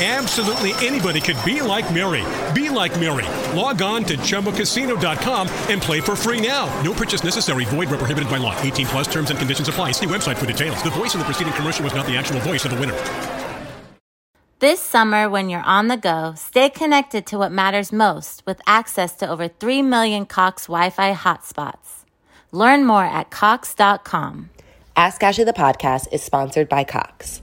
Absolutely anybody could be like Mary. Be like Mary. Log on to ChumbaCasino.com and play for free now. No purchase necessary. Void where prohibited by law. 18 plus terms and conditions apply. See website for details. The voice in the preceding commercial was not the actual voice of the winner. This summer, when you're on the go, stay connected to what matters most with access to over 3 million Cox Wi Fi hotspots. Learn more at Cox.com. Ask Ashley the podcast is sponsored by Cox.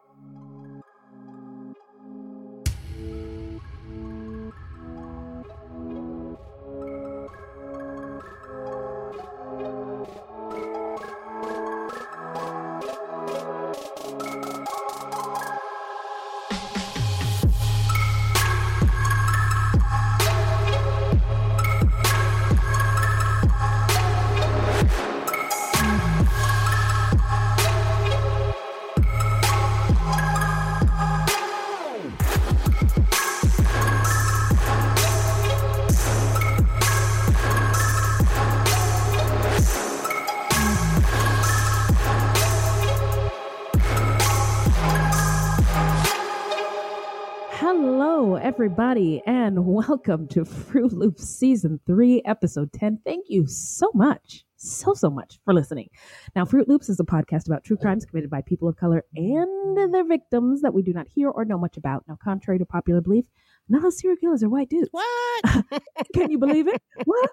Everybody, and welcome to Fruit Loops Season 3, Episode 10. Thank you so much, so, so much for listening. Now, Fruit Loops is a podcast about true crimes committed by people of color and their victims that we do not hear or know much about. Now, contrary to popular belief, none of serial killers are white dudes. What? Can you believe it? What?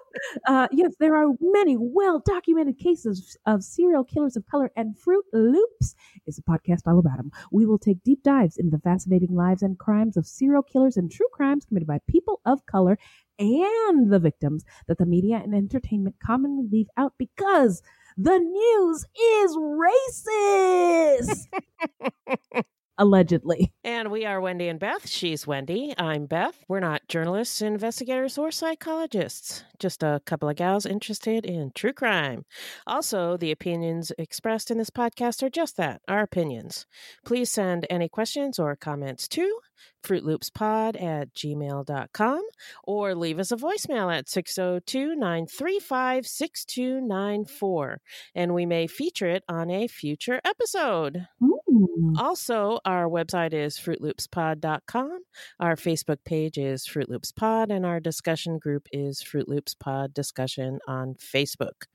Uh, yes, there are many well documented cases of serial killers of color, and Fruit Loops is a podcast all about them. We will take deep dives into the fascinating lives and crimes of serial killers and true crimes committed by people of color and the victims that the media and entertainment commonly leave out because the news is racist. Allegedly. And we are Wendy and Beth. She's Wendy. I'm Beth. We're not journalists, investigators, or psychologists, just a couple of gals interested in true crime. Also, the opinions expressed in this podcast are just that our opinions. Please send any questions or comments to fruitloopspod at gmail.com or leave us a voicemail at 602-935-6294 and we may feature it on a future episode Ooh. also our website is fruitloopspod.com our facebook page is fruitloopspod and our discussion group is fruitloopspod discussion on facebook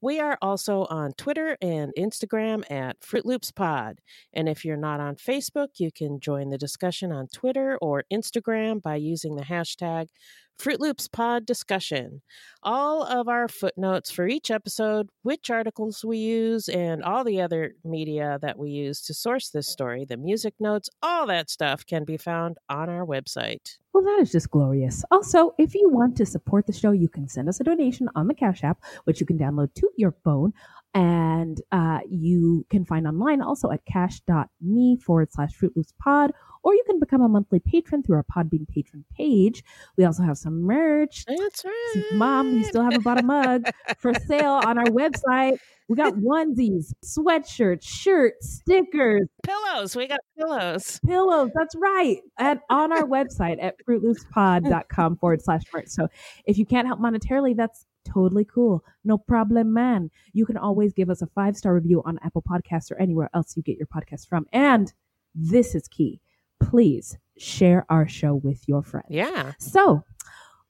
we are also on twitter and instagram at fruitloopspod and if you're not on facebook you can join the discussion on Twitter or Instagram by using the hashtag Fruit Loops Pod Discussion. All of our footnotes for each episode, which articles we use, and all the other media that we use to source this story, the music notes, all that stuff can be found on our website. Well, that is just glorious. Also, if you want to support the show, you can send us a donation on the Cash App, which you can download to your phone And uh, you can find online also at cash.me forward slash Fruit Loops pod, or you can become a monthly patron through our Podbean patron page. We also have some merch. That's right. Mom, you still haven't bought a mug for sale on our website. We got onesies, sweatshirts, shirts, stickers, pillows. We got pillows. Pillows. That's right. At on our website at fruitloopspod.com forward slash merch. So if you can't help monetarily, that's totally cool. No problem, man. You can always give us a five star review on Apple Podcasts or anywhere else you get your podcast from. And this is key. Please share our show with your friends. Yeah. So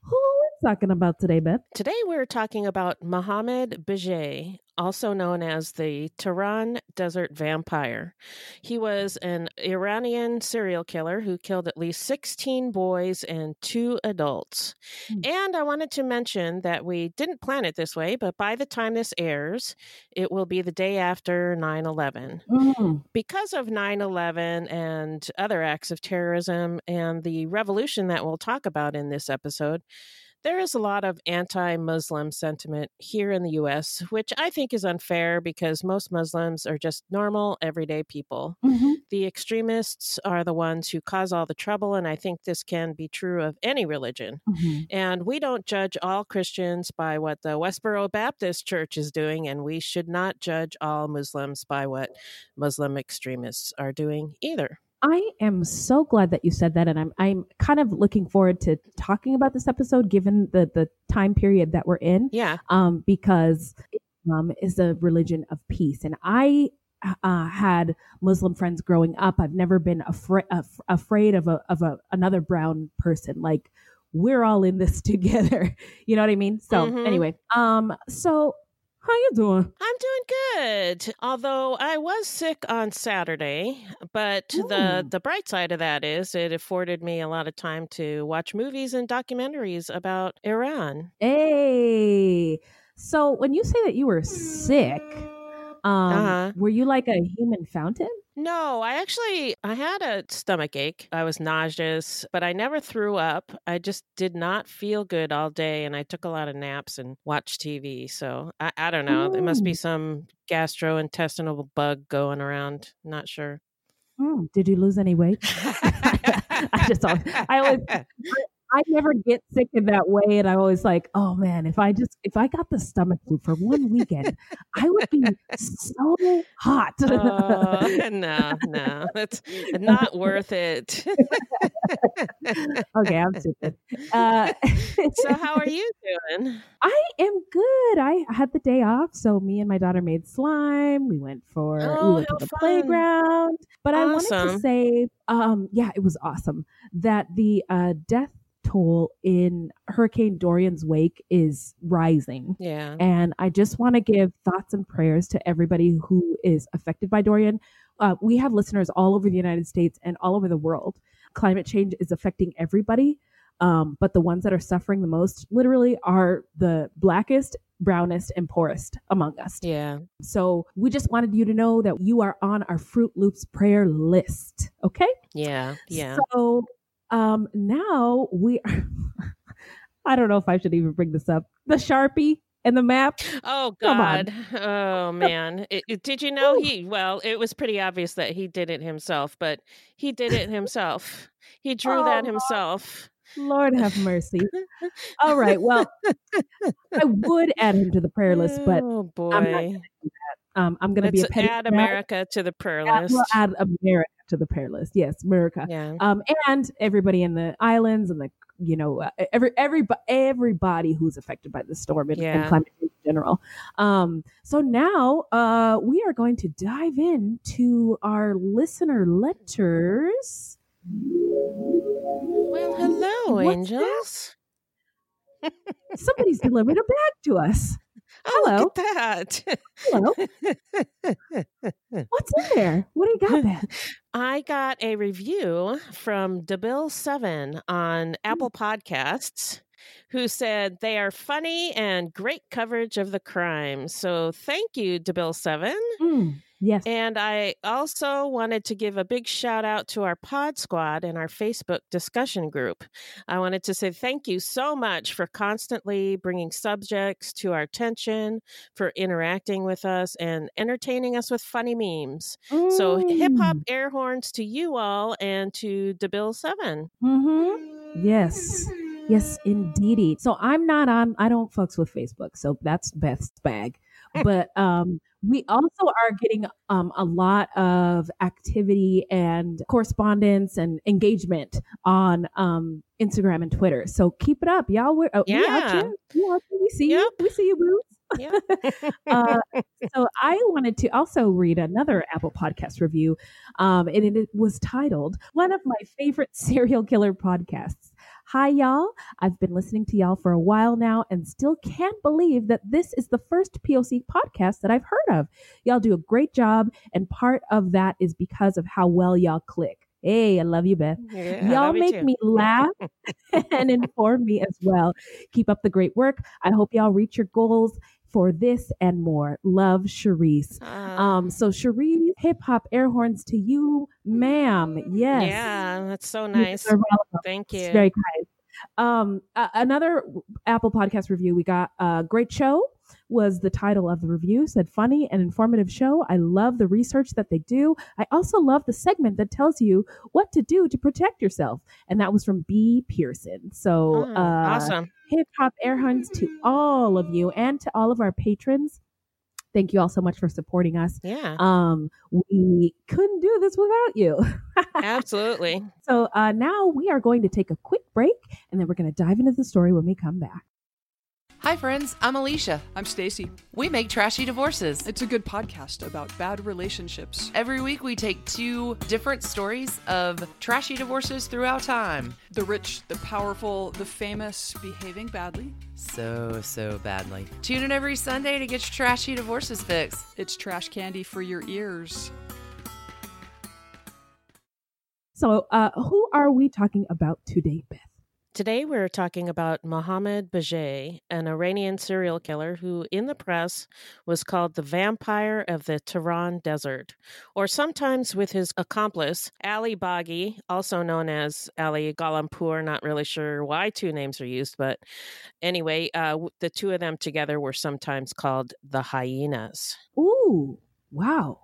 who are we talking about today, Beth? Today we're talking about Mohammed Bijay, also known as the Tehran Desert Vampire. He was an Iranian serial killer who killed at least 16 boys and two adults. Mm. And I wanted to mention that we didn't plan it this way, but by the time this airs, it will be the day after 9 11. Mm. Because of 9 11 and other acts of terrorism and the revolution that we'll talk about in this episode, there is a lot of anti Muslim sentiment here in the US, which I think is unfair because most Muslims are just normal, everyday people. Mm-hmm. The extremists are the ones who cause all the trouble, and I think this can be true of any religion. Mm-hmm. And we don't judge all Christians by what the Westboro Baptist Church is doing, and we should not judge all Muslims by what Muslim extremists are doing either. I am so glad that you said that, and I'm I'm kind of looking forward to talking about this episode, given the the time period that we're in. Yeah. Um, because Islam is a religion of peace, and I uh, had Muslim friends growing up. I've never been afraid af- afraid of a of a another brown person. Like we're all in this together. you know what I mean? So mm-hmm. anyway, um, so how you doing? I'm doing good. Although I was sick on Saturday, but Ooh. the the bright side of that is it afforded me a lot of time to watch movies and documentaries about Iran. Hey. So when you say that you were sick, um, uh-huh. were you like a human fountain? No, I actually I had a stomach ache. I was nauseous, but I never threw up. I just did not feel good all day and I took a lot of naps and watched TV. So I, I don't know. There must be some gastrointestinal bug going around. Not sure. Mm, did you lose any weight? I just always, I always I never get sick in that way. And I'm always like, oh man, if I just, if I got the stomach flu for one weekend, I would be so hot. uh, no, no, it's not worth it. okay, I'm stupid. Uh, so, how are you doing? I am good. I had the day off. So, me and my daughter made slime. We went for, oh, we went to the fun. playground. But awesome. I wanted to say, um, yeah, it was awesome that the uh, death toll in Hurricane Dorian's wake is rising. Yeah. And I just want to give thoughts and prayers to everybody who is affected by Dorian. Uh, we have listeners all over the United States and all over the world. Climate change is affecting everybody. Um, but the ones that are suffering the most literally are the blackest, brownest, and poorest among us. Yeah. So we just wanted you to know that you are on our Fruit Loops prayer list. Okay. Yeah. Yeah. So um, now we are, I don't know if I should even bring this up. The Sharpie and the map. Oh God! Oh man! It, it, did you know he? Well, it was pretty obvious that he did it himself, but he did it himself. He drew oh, that himself. Lord have mercy. All right. Well, I would add him to the prayer list, but oh boy, I'm um, I'm going to be a petty add America to the prayer list. We'll add America to the prayer list. Yes, America. Yeah. Um, and everybody in the islands and the you know uh, every every everybody who's affected by the storm and, yeah. and climate change in general. Um, so now uh, we are going to dive into our listener letters. Well, hello, What's angels. Somebody's delivered a bag to us. Oh, Hello. look at that. Hello. What's in there? What do you got there? I got a review from Debill7 on Apple Podcasts who said they are funny and great coverage of the crime. So thank you, Debill7. Mm. Yes. And I also wanted to give a big shout out to our Pod Squad and our Facebook discussion group. I wanted to say thank you so much for constantly bringing subjects to our attention, for interacting with us, and entertaining us with funny memes. So, hip hop air horns to you all and to DeBill7. Mm-hmm. Yes. Yes, indeedy. So I'm not on, I don't fucks with Facebook. So that's Beth's bag. But um, we also are getting um, a lot of activity and correspondence and engagement on um, Instagram and Twitter. So keep it up, y'all. We're, oh, we out Yeah. here. We, here. we see you. We see you, boots. uh, so I wanted to also read another Apple Podcast review, um, and it was titled "One of My Favorite Serial Killer Podcasts." Hi, y'all. I've been listening to y'all for a while now and still can't believe that this is the first POC podcast that I've heard of. Y'all do a great job, and part of that is because of how well y'all click. Hey, I love you, Beth. Yeah, y'all make too. me laugh and inform me as well. Keep up the great work. I hope y'all reach your goals for this and more. Love, Cherise. Um, so Cherise, hip hop air horns to you, ma'am. Yes. Yeah, that's so nice. deserve all of them. Thank you. It's very kind. Um, uh, another Apple Podcast review we got. Uh, great show was the title of the review. Said funny and informative show. I love the research that they do. I also love the segment that tells you what to do to protect yourself, and that was from B Pearson. So Oh, uh, awesome. hip hop air hunts to all of you and to all of our patrons. Thank you all so much for supporting us. Yeah. Um, we couldn't do this without you. Absolutely. So uh, now we are going to take a quick break, and then we're going to dive into the story when we come back. Hi, friends. I'm Alicia. I'm Stacy. We make Trashy Divorces. It's a good podcast about bad relationships. Every week, we take two different stories of trashy divorces throughout time. The rich, the powerful, the famous behaving badly. So, so badly. Tune in every Sunday to get your trashy divorces fix. It's trash candy for your ears. So, uh, who are we talking about today, Beth? Today we're talking about Mohammed Bajay, an Iranian serial killer who in the press was called the vampire of the Tehran desert, or sometimes with his accomplice Ali Baghi, also known as Ali Galampur, not really sure why two names are used, but anyway, uh, the two of them together were sometimes called the hyenas. Ooh, wow.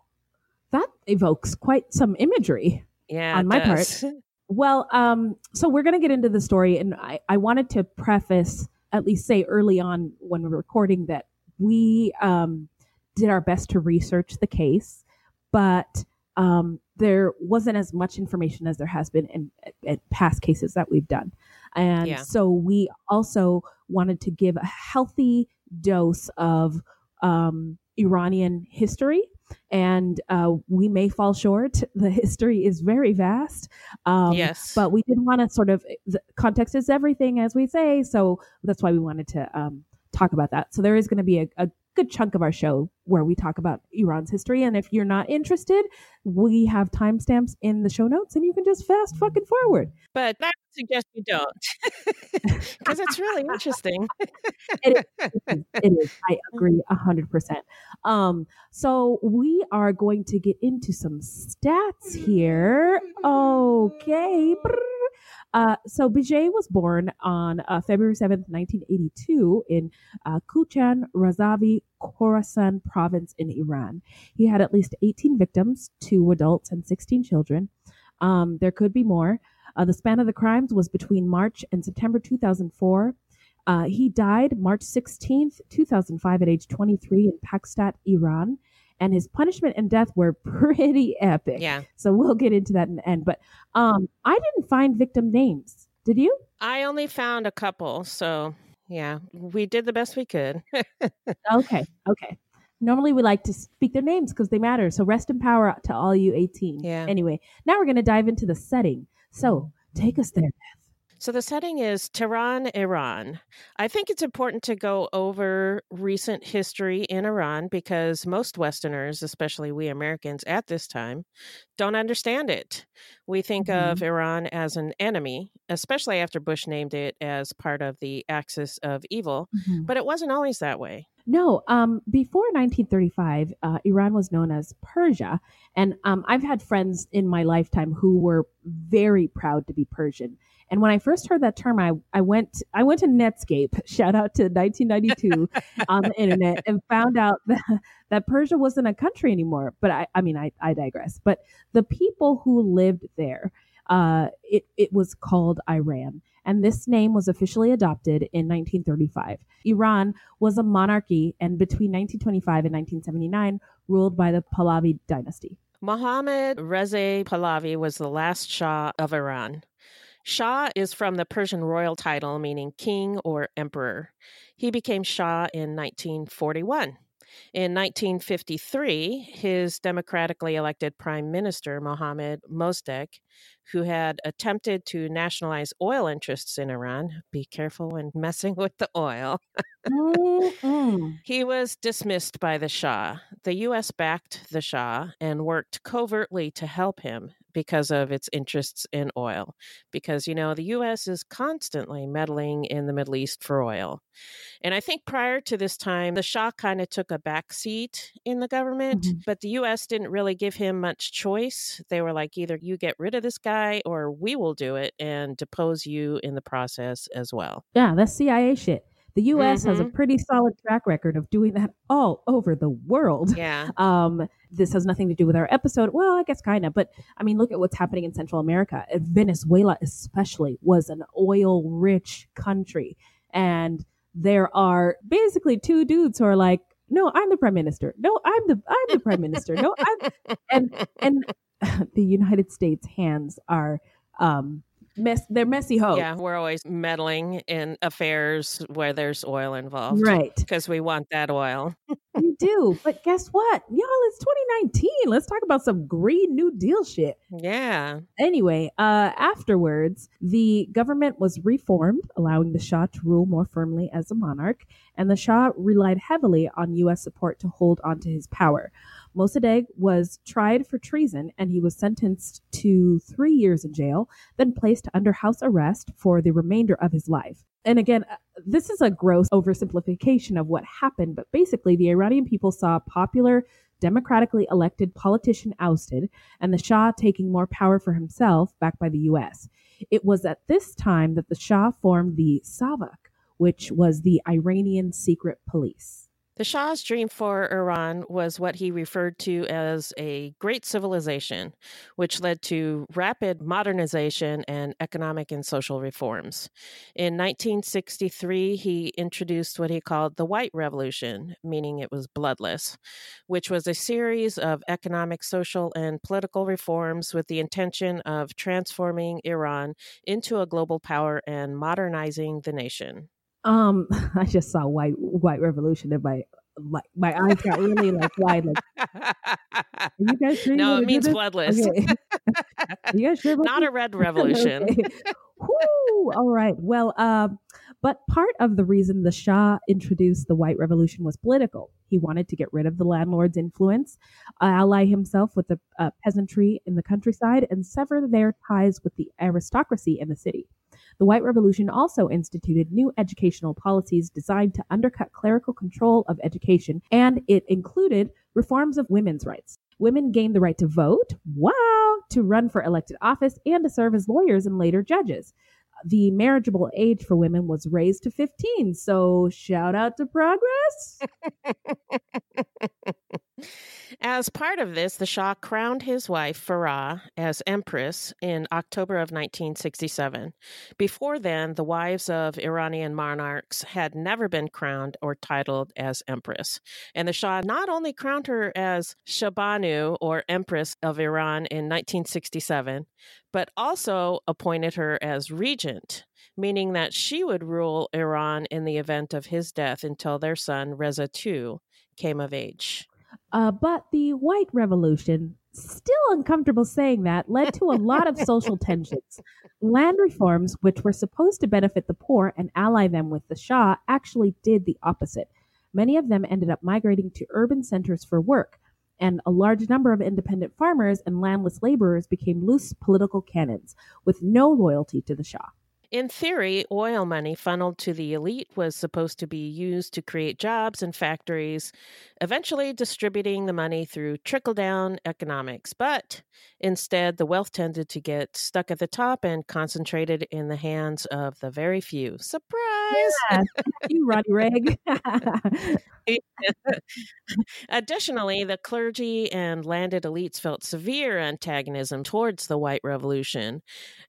That evokes quite some imagery Yeah, on my does. part. Well, um, so we're going to get into the story, and I, I wanted to preface, at least say early on when we're recording, that we um, did our best to research the case, but um, there wasn't as much information as there has been in, in past cases that we've done. And Yeah. so we also wanted to give a healthy dose of um, Iranian history. And uh, we may fall short. The history is very vast. Um, Yes. But we did want to sort of, the context is everything, as we say. So that's why we wanted to um, talk about that. So there is going to be a, a good chunk of our show where we talk about Iran's history. And if you're not interested, we have timestamps in the show notes and you can just fast fucking forward. But I suggest you don't, because it's really interesting. it is. It is. It is. I agree a hundred percent. Um, so we are going to get into some stats here. Okay. Brrr. Uh, so Bijay was born on uh, February 7th, 1982 in uh, Kuchan Razavi, Khorasan province in Iran. He had at least 18 victims, two adults and 16 children. Um, there could be more. Uh, the span of the crimes was between March and September 2004. Uh, he died March 16th, 2005, at age 23 in Pakdasht, Iran. And his punishment and death were pretty epic. Yeah. So we'll get into that in the end. But um, I didn't find victim names. Did you? I only found a couple, so yeah, we did the best we could. okay. Okay. Normally we like to speak their names because they matter. So rest in power to all you 18. Yeah. Anyway, now we're going to dive into the setting. So take us there. So the setting is Tehran, Iran. I think it's important to go over recent history in Iran because most Westerners, especially we Americans at this time, don't understand it. We think of Iran as an enemy, especially after Bush named it as part of the axis of evil, Mhm. but it wasn't always that way. No, um, before 1935, uh, Iran was known as Persia, and um, I've had friends in my lifetime who were very proud to be Persian. And when I first heard that term, I, I went I went to Netscape, shout out to 1992 on the internet, and found out that, that Persia wasn't a country anymore. But I, I mean, I, I digress. But the people who lived there, uh, it, it was called Iran and this name was officially adopted in 1935. Iran was a monarchy and between 1925 and 1979 ruled by the Pahlavi dynasty. Mohammad Reza Pahlavi was the last Shah of Iran. Shah is from the Persian royal title meaning king or emperor. He became Shah in 1941. In 1953, his democratically elected prime minister, Mohammad Mossadegh, who had attempted to nationalize oil interests in Iran, be careful when messing with the oil, Mm-mm. he was dismissed by the Shah. The U.S. backed the Shah and worked covertly to help him because of its interests in oil. Because, you know, the U.S. is constantly meddling in the Middle East for oil. And I think prior to this time, the Shah kind of took a back seat in the government, mm-hmm. but the U.S. didn't really give him much choice. They were like, either you get rid of this guy or we will do it and depose you in the process as well. Yeah, that's CIA shit. The U.S. has a Mhm. pretty solid track record of doing that all over the world. Yeah. Um, this has nothing to do with our episode. Well, I guess kind of, but I mean, look at what's happening in Central America. Uh, Venezuela, especially, was an oil-rich country, and there are basically two dudes who are like, "No, I'm the prime minister. No, I'm the I'm the prime minister. No, I'm," and and the United States hands are um mess. They're messy hoes. Yeah, we're always meddling in affairs where there's oil involved. Right. Because we want that oil. you do. But guess what? Y'all, it's 2019. Let's talk about some Green New Deal shit. Yeah. Anyway, uh, afterwards, the government was reformed, allowing the Shah to rule more firmly as a monarch, and the Shah relied heavily on U.S. support to hold onto his power. Mossadegh was tried for treason and he was sentenced to three years in jail, then placed under house arrest for the remainder of his life. And again, uh, this is a gross oversimplification of what happened, but basically, the Iranian people saw a popular, democratically elected politician ousted and the Shah taking more power for himself, backed by the US. It was at this time that the Shah formed the Savak, which was the Iranian secret police. The Shah's dream for Iran was what he referred to as a great civilization, which led to rapid modernization and economic and social reforms. In 1963, he introduced what he called the White Revolution, meaning it was bloodless, which was a series of economic, social, and political reforms with the intention of transforming Iran into a global power and modernizing the nation. Um, I just saw white white revolution and my my, my eyes got really like wide. Like, are you guys sure No, it means bloodless. Okay. You guys sure? Not a red revolution. Okay. Whew, all right. Well, um, but part of the reason the Shah introduced the White Revolution was political. He wanted to get rid of the landlord's influence, ally himself with the uh, peasantry in the countryside, and sever their ties with the aristocracy in the city. The White Revolution also instituted new educational policies designed to undercut clerical control of education, and it included reforms of women's rights. Women gained the right to vote, wow, to run for elected office, and to serve as lawyers and later judges. The marriageable age for women was raised to 15, so shout out to progress. As part of this, the Shah crowned his wife, Farah, as empress in October of 1967. Before then, the wives of Iranian monarchs had never been crowned or titled as empress. And the Shah not only crowned her as Shabanu, or empress of Iran, in 1967, but also appointed her as regent, meaning that she would rule Iran in the event of his death until their son, Reza II, came of age. Uh, but the White Revolution, still uncomfortable saying that, led to a lot of social tensions. Land reforms, which were supposed to benefit the poor and ally them with the Shah, actually did the opposite. Many of them ended up migrating to urban centers for work, and a large number of independent farmers and landless laborers became loose political cannons with no loyalty to the Shah. In theory, oil money funneled to the elite was supposed to be used to create jobs and factories, eventually distributing the money through trickle down economics. But instead, the wealth tended to get stuck at the top and concentrated in the hands of the very few. Surprise! Yeah, you, Roddy Reg. Additionally, the clergy and landed elites felt severe antagonism towards the White Revolution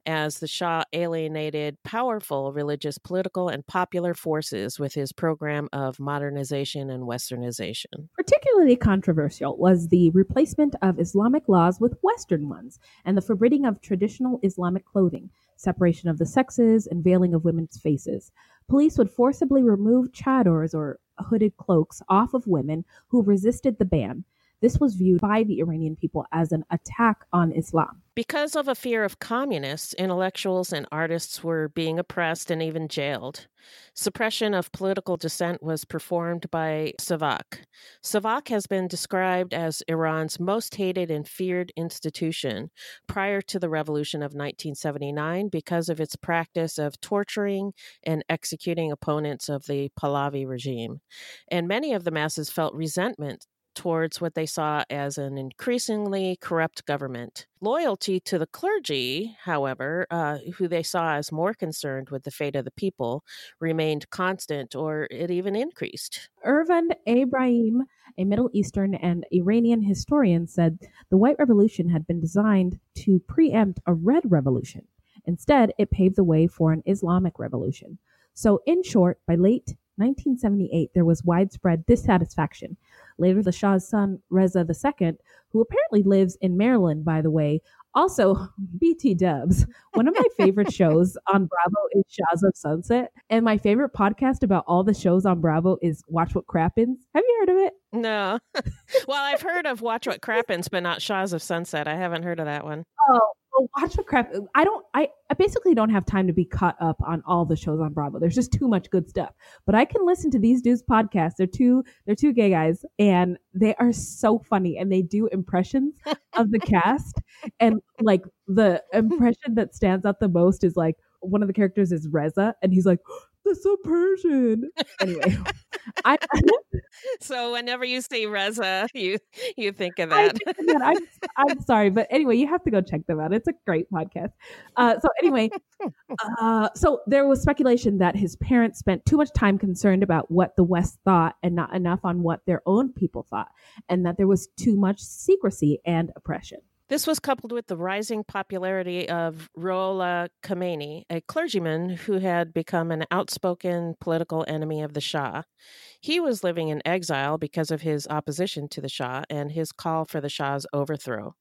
as the Shah alienated powerful religious, political, and popular forces with his program of modernization and westernization. Particularly controversial was the replacement of Islamic laws with Western ones and the forbidding of traditional Islamic clothing, separation of the sexes, and veiling of women's faces. Police would forcibly remove chadors or hooded cloaks off of women who resisted the ban. This was viewed by the Iranian people as an attack on Islam. Because of a fear of communists, intellectuals and artists were being oppressed and even jailed. Suppression of political dissent was performed by Savak. Savak has been described as Iran's most hated and feared institution prior to the revolution of 1979 because of its practice of torturing and executing opponents of the Pahlavi regime. And many of the masses felt resentment towards what they saw as an increasingly corrupt government. Loyalty to the clergy, however, uh, who they saw as more concerned with the fate of the people, remained constant or it even increased. Ervand Ebrahim, a Middle Eastern and Iranian historian, said the White Revolution had been designed to preempt a Red Revolution. Instead, it paved the way for an Islamic revolution. So, in short, by late 1978, there was widespread dissatisfaction. Later, the Shah's son, Reza II, who apparently lives in Maryland, by the way, also BT Dubs. One of my favorite shows on Bravo is Shahs of Sunset. And my favorite podcast about all the shows on Bravo is Watch What Crappens. Have you heard of it? No. well, I've heard of Watch What Crappens, but not Shahs of Sunset. I haven't heard of that one. Oh, well, watch what crap. I don't. I, I basically don't have time to be caught up on all the shows on Bravo. There's just too much good stuff. But I can listen to these dudes' podcasts. They're two. They're two gay guys, and they are so funny. And they do impressions of the cast. And like the impression that stands out the most is like one of the characters is Reza, and he's like, "That's so Persian." Anyway, I. so whenever you see Reza, you you think of that. I, I'm, I'm sorry, but anyway, you have to go check them out. It's a great podcast. Uh, so anyway, uh, so there was speculation that his parents spent too much time concerned about what the West thought and not enough on what their own people thought, and that there was too much secrecy and oppression. This was coupled with the rising popularity of Ruhollah Khomeini, a clergyman who had become an outspoken political enemy of the Shah. He was living in exile because of his opposition to the Shah and his call for the Shah's overthrow.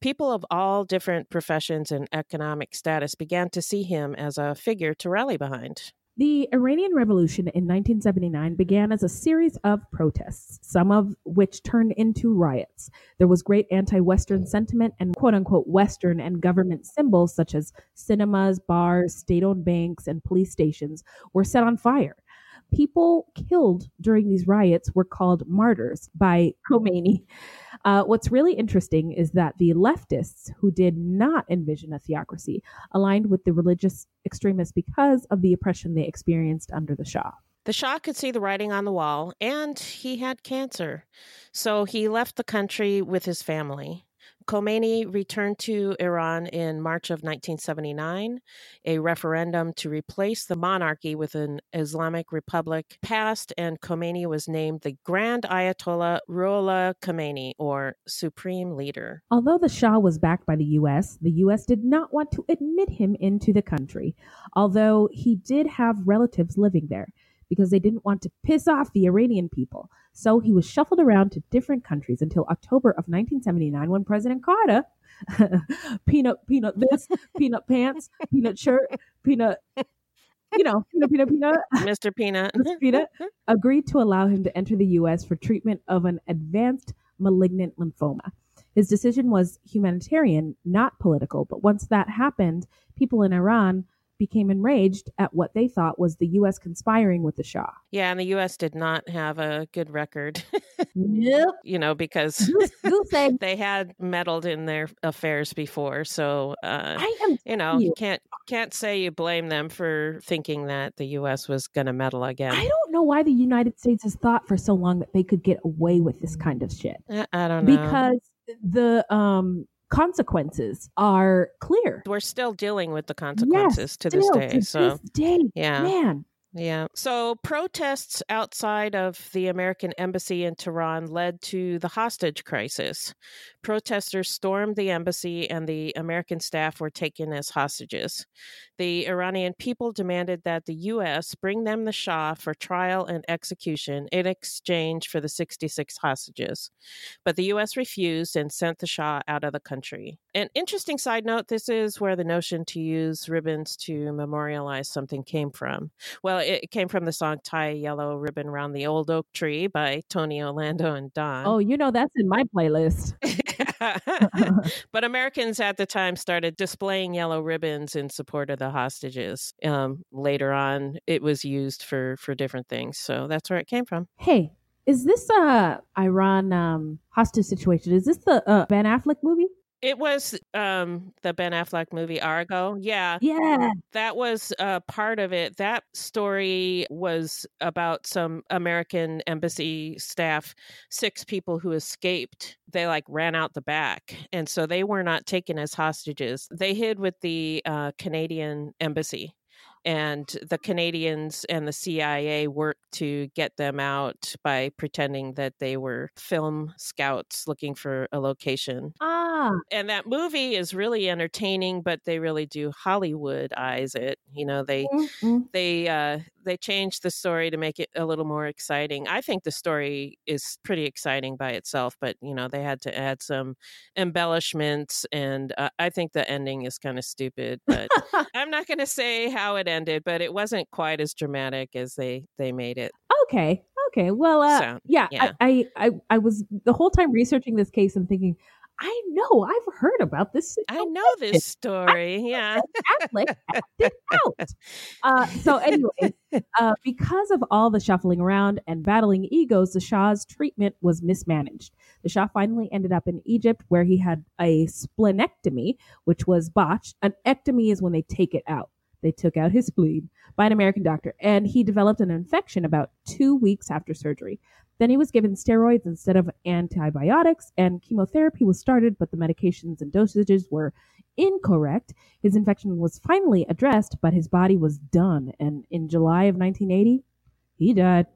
People of all different professions and economic status began to see him as a figure to rally behind. The Iranian Revolution in 1979 began as a series of protests, some of which turned into riots. There was great anti Western sentiment, and quote unquote Western and government symbols such as cinemas, bars, state owned banks, and police stations were set on fire. People killed during these riots were called martyrs by Khomeini. Uh, what's really interesting is that the leftists who did not envision a theocracy aligned with the religious extremists because of the oppression they experienced under the Shah. The Shah could see the writing on the wall, and he had cancer. So he left the country with his family. Khomeini returned to Iran in March of 1979. A referendum to replace the monarchy with an Islamic republic passed, and Khomeini was named the Grand Ayatollah Ruhollah Khomeini, or Supreme Leader. Although the Shah was backed by the U.S., the U.S. did not want to admit him into the country, although he did have relatives living there because they didn't want to piss off the Iranian people. So he was shuffled around to different countries until October of 1979 when President Carter, peanut, peanut this, peanut pants, peanut shirt, peanut, you know, peanut, peanut, peanut, Mr. Peanut, Mr. Peanut, agreed to allow him to enter the U.S. for treatment of an advanced malignant lymphoma. His decision was humanitarian, not political, but once that happened, people in Iran became enraged at what they thought was the U.S. conspiring with the Shah. Yeah, and the U.S. did not have a good record. nope. You know, because they had meddled in their affairs before. So, uh, I am, you know, you can't can't say you blame them for thinking that the U.S. was going to meddle again. I don't know why the United States has thought for so long that they could get away with this kind of shit. I, I don't know Because the um consequences are clear. we're still dealing with the consequences to this day. to so this day, yeah. man. Yeah. So protests outside of the American embassy in Tehran led to the hostage crisis. Protesters stormed the embassy and the American staff were taken as hostages. The Iranian people demanded that the U.S. bring them the Shah for trial and execution in exchange for the 66 hostages. But the U.S. refused and sent the Shah out of the country. An interesting side note this is where the notion to use ribbons to memorialize something came from. Well, it came from the song Tie a Yellow Ribbon Round the Old Oak Tree by Tony Orlando and Dawn. Oh, you know that's in my playlist. but Americans at the time started displaying yellow ribbons in support of the hostages. Um, later on, it was used for for different things, so that's where it came from. Hey, is this uh Iran um hostage situation? Is this the uh, Ben Affleck movie? It was um, the Ben Affleck movie Argo. Yeah. Yeah. That was uh, part of it. That story was about some American embassy staff, six people who escaped. They like ran out the back. And so they were not taken as hostages. They hid with the uh, Canadian embassy. And the Canadians and the CIA worked to get them out by pretending that they were film scouts looking for a location. Ah. And that movie is really entertaining, but they really do Hollywood eyes it. You know, they Mm-hmm. they uh they changed the story to make it a little more exciting. I think the story is pretty exciting by itself, but you know, they had to add some embellishments and uh, I think the ending is kind of stupid, but I'm not going to say how it ended, but it wasn't quite as dramatic as they they made it. Okay. Okay. Well, uh, So, yeah, yeah. I, I, I, I was the whole time researching this case and thinking, I know, I've heard about this. I know this story. Yeah. Affleck acted out. Uh, so anyway, uh, because of all the shuffling around and battling egos, the Shah's treatment was mismanaged. The Shah finally ended up in Egypt, where he had a splenectomy, which was botched. An ectomy is when they take it out. They took out his spleen by an American doctor, and he developed an infection about two weeks after surgery. Then he was given steroids instead of antibiotics, and chemotherapy was started, but the medications and dosages were incorrect. His infection was finally addressed, but his body was done. And in July of 1980, he died.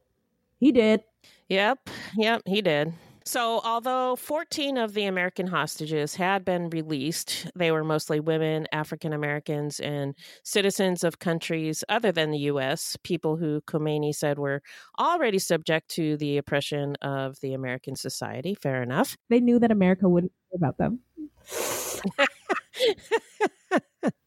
He did. Yep, yep, he did. So, although 14 of the American hostages had been released, they were mostly women, African Americans, and citizens of countries other than the U.S., people who Khomeini said were already subject to the oppression of the American society. Fair enough. They knew that America wouldn't care about them.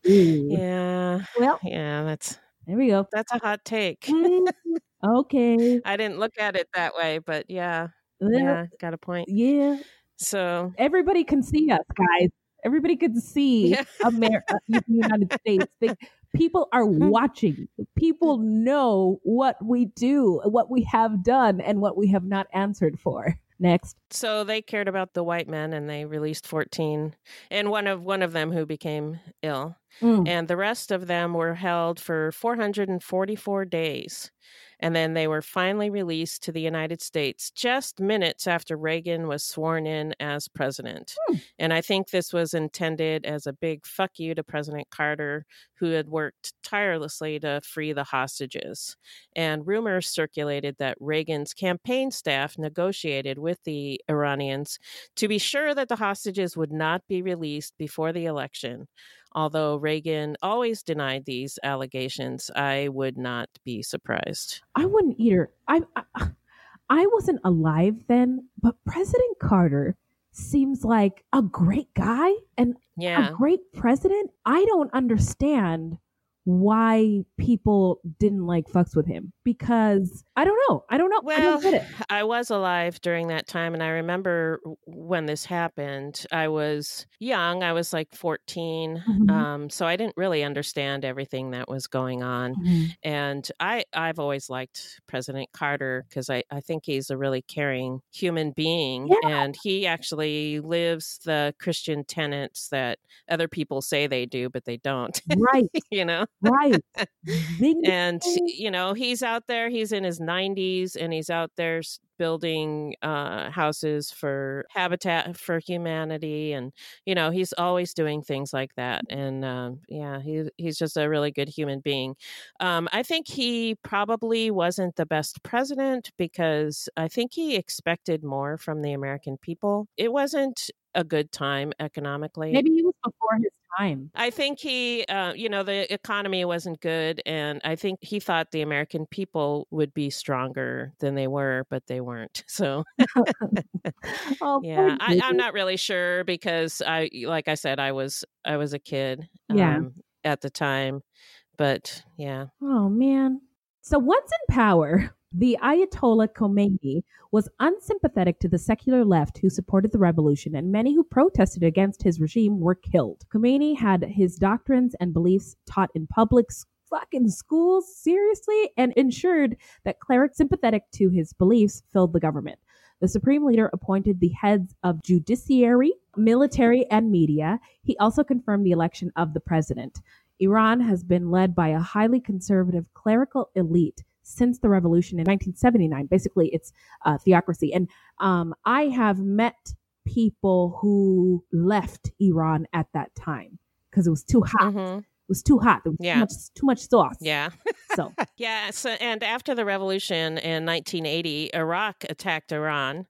Yeah. Well, yeah, that's there we go. that's a hot take. Mm, okay. I didn't look at it that way, but yeah. Yeah, got a point. Yeah. So, Everybody can see us, guys. Everybody can see Yeah. America, the United States. They, people are watching. People know what we do, what we have done, and what we have not answered for. Next. so they cared about the white men and they released 14 and one of one of them who became ill Mm. and the rest of them were held for 444 days and then they were finally released to the United States just minutes after Reagan was sworn in as president. Hmm. And I think this was intended as a big fuck you to President Carter, who had worked tirelessly to free the hostages. And rumors circulated that Reagan's campaign staff negotiated with the Iranians to be sure that the hostages would not be released before the election. Although Reagan always denied these allegations, I would not be surprised. I wouldn't either. I, I I wasn't alive then, but President Carter seems like a great guy and Yeah. a great president. I don't understand why people didn't like fucks with him because I don't know. I don't know. I Well, don't get it. I was alive during that time, and I remember when this happened. I was young. I was like 14, Mhm. um, so I didn't really understand everything that was going on. Mhm. And I, I've always liked President Carter because I, I think he's a really caring human being, Yeah. and he actually lives the Christian tenets that other people say they do, but they don't. Right. you know. Right. And you know he's out there he's in his 90s and he's out there building uh houses for habitat for humanity and you know he's always doing things like that and um yeah he he's just a really good human being. Um i think he probably wasn't the best president because i think he expected more from the american people. It wasn't a good time economically. Maybe he was before his time. I think he, uh, you know, the economy wasn't good, and I think he thought the American people would be stronger than they were, but they weren't. So, Oh, yeah, I, I'm not really sure because I, like I said, I was I was a kid, Yeah. um, at the time, but yeah, Oh man. So what's in power, the Ayatollah Khomeini was unsympathetic to the secular left who supported the revolution, and many who protested against his regime were killed. Khomeini had his doctrines and beliefs taught in public fucking schools seriously and ensured that clerics sympathetic to his beliefs filled the government. The supreme leader appointed the heads of judiciary, military, and media. He also confirmed the election of the president. Iran has been led by a highly conservative clerical elite since the revolution in 1979. Basically, it's uh, theocracy. And um, I have met people who left Iran at that time because it was too hot. It was too hot. There was Mm-hmm. Yeah. too much, too much sauce. yeah. So Yeah, so, and after the revolution in 1980, Iraq attacked Iran,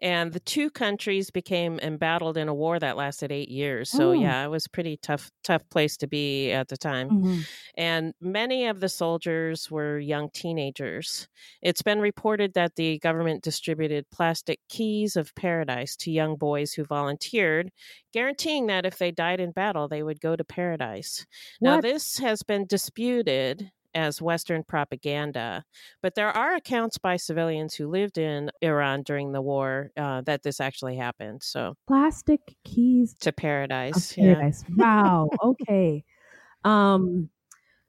and the two countries became embattled in a war that lasted eight years. So yeah, it was a pretty tough, tough place to be at the time. Mhm. And many of the soldiers were young teenagers. It's been reported that the government distributed plastic keys of paradise to young boys who volunteered, guaranteeing that if they died in battle, they would go to paradise. Now, this has been disputed as Western propaganda, but there are accounts by civilians who lived in Iran during the war uh, that this actually happened. So, plastic keys to paradise. yeah. paradise. Wow. Okay. Um.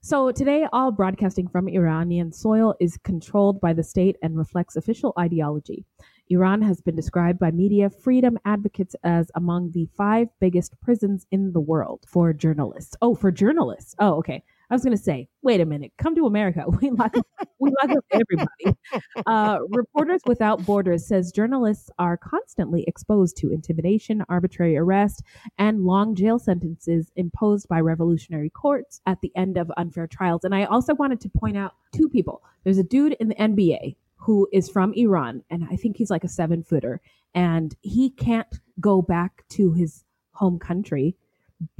So today, all broadcasting from Iranian soil is controlled by the state and reflects official ideology. Iran has been described by media freedom advocates as among the five biggest prisons in the world for journalists. Oh, for journalists. Oh, okay. I was going to say, wait a minute, come to America. We lock up, we lock up everybody. Uh, Reporters Without Borders says journalists are constantly exposed to intimidation, arbitrary arrest, and long jail sentences imposed by revolutionary courts at the end of unfair trials. And I also wanted to point out two people. There's a dude in the NBA who is from Iran, and I think he's like a seven footer, and he can't go back to his home country.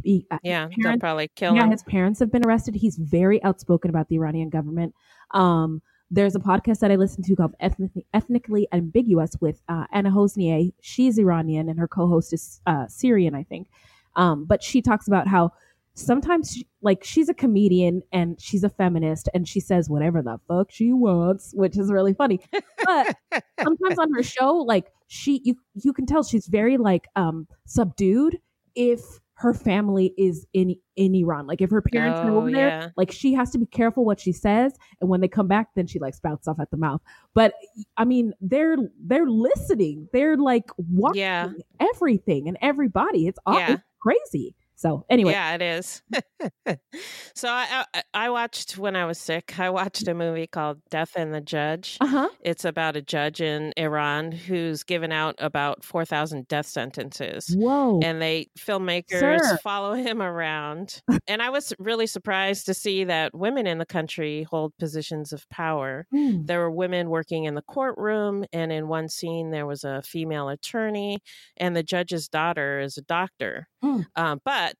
Be- uh, Yeah, they'll parents- probably kill yeah, him. his parents have been arrested. He's very outspoken about the Iranian government. Um, there's a podcast that I listen to called Ethnically, Ethnically Ambiguous with uh, Anna Hosnieh. She's Iranian and her co-host is uh, Syrian, I think. Um, but she talks about how sometimes, she, like, she's a comedian and she's a feminist and she says whatever the fuck she wants, which is really funny. But sometimes on her show, like, she you you can tell she's very like um subdued if her family is in in Iran. Like if her parents are Oh, over there, like she has to be careful what she says, and when they come back, then she like spouts off at the mouth. But I mean, they're they're listening. They're like watching Yeah. everything and everybody. It's, aw- Yeah. it's crazy. So anyway, Yeah, it is. so I, I I watched when I was sick. I watched a movie called Death and the Judge. Uh-huh. It's about a judge in Iran who's given out about four thousand death sentences. Whoa! And they filmmakers Sir. follow him around. and I was really surprised to see that women in the country hold positions of power. Hmm. There were women working in the courtroom, and in one scene there was a female attorney, and the judge's daughter is a doctor. Hmm. Um, but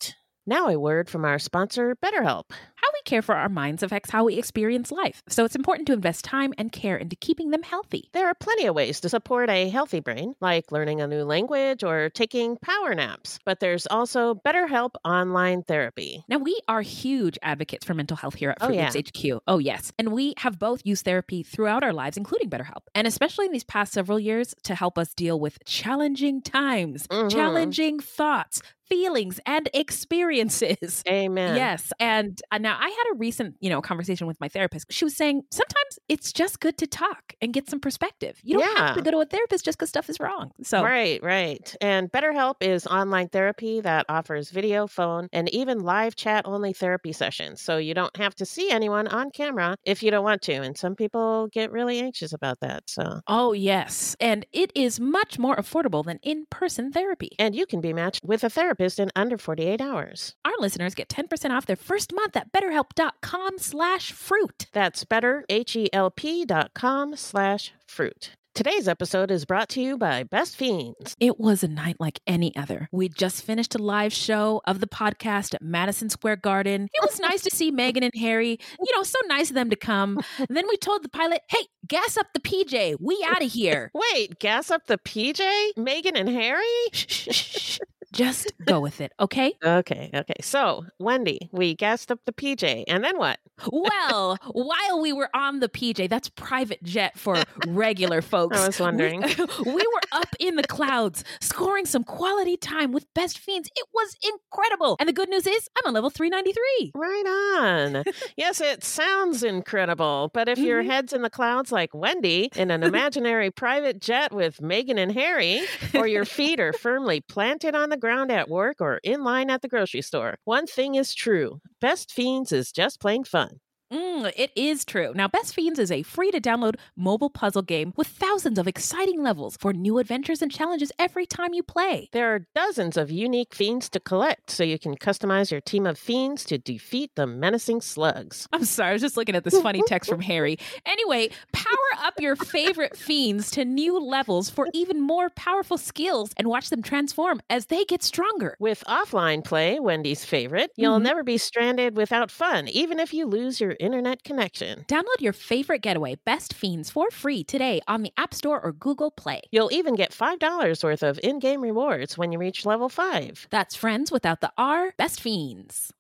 Now, a word from our sponsor, BetterHelp. How we care for our minds affects how we experience life, so it's important to invest time and care into keeping them healthy. There are plenty of ways to support a healthy brain, like learning a new language or taking power naps, but there's also BetterHelp online therapy. Now, we are huge advocates for mental health here at Oh, Fruit yeah. Loops HQ. Oh, yes. And we have both used therapy throughout our lives, including BetterHelp, and especially in these past several years to help us deal with challenging times, Mhm. challenging thoughts. Feelings and experiences. Amen. Yes. And uh, now I had a recent, you know, conversation with my therapist. She was saying sometimes it's just good to talk and get some perspective. You don't have to go to a therapist just because stuff is wrong. So Right, right. And BetterHelp is online therapy that offers video, phone, and even live chat only therapy sessions. So you don't have to see anyone on camera if you don't want to. And some people get really anxious about that. So Oh, yes. And it is much more affordable than in person therapy. And you can be matched with a therapist in under 48 hours. Our listeners get 10% off their first month at betterhelp.com slash fruit. That's better, H-E-L-P dot com slash fruit. Today's episode is brought to you by Best Fiends. It was a night like any other. We just finished a live show of the podcast at Madison Square Garden. It was nice to see Megan and Harry. You know, so nice of them to come. then we told the pilot, hey, gas up the PJ. We out of here. Wait, gas up the PJ? Megan and Harry? Just go with it, okay? Okay, okay. So, Wendy, we gassed up the PJ, and then what? Well, while we were on the PJ, that's private jet for regular folks. I was wondering. We, we were up in the clouds, scoring some quality time with Best Fiends. It was incredible. And the good news is, I'm on level 393. Right on. yes, it sounds incredible, but if your mm-hmm. head's in the clouds like Wendy in an imaginary private jet with Megan and Harry, or your feet are firmly planted on the ground at work or in line at the grocery store, one thing is true Best Fiends is just plain fun. Mm, it is true. Now, Best Fiends is a free to download mobile puzzle game with thousands of exciting levels for new adventures and challenges every time you play. There are dozens of unique fiends to collect, so you can customize your team of fiends to defeat the menacing slugs. I'm sorry, I was just looking at this funny text from Harry. Anyway, power up your favorite fiends to new levels for even more powerful skills and watch them transform as they get stronger. With offline play, Wendy's favorite, you'll Mhm. never be stranded without fun, even if you lose your internet connection. Download your favorite getaway, Best Fiends, for free today on the App Store or Google Play. You'll even get $5 worth of in game rewards when you reach level 5. That's friends without the R, Best Fiends.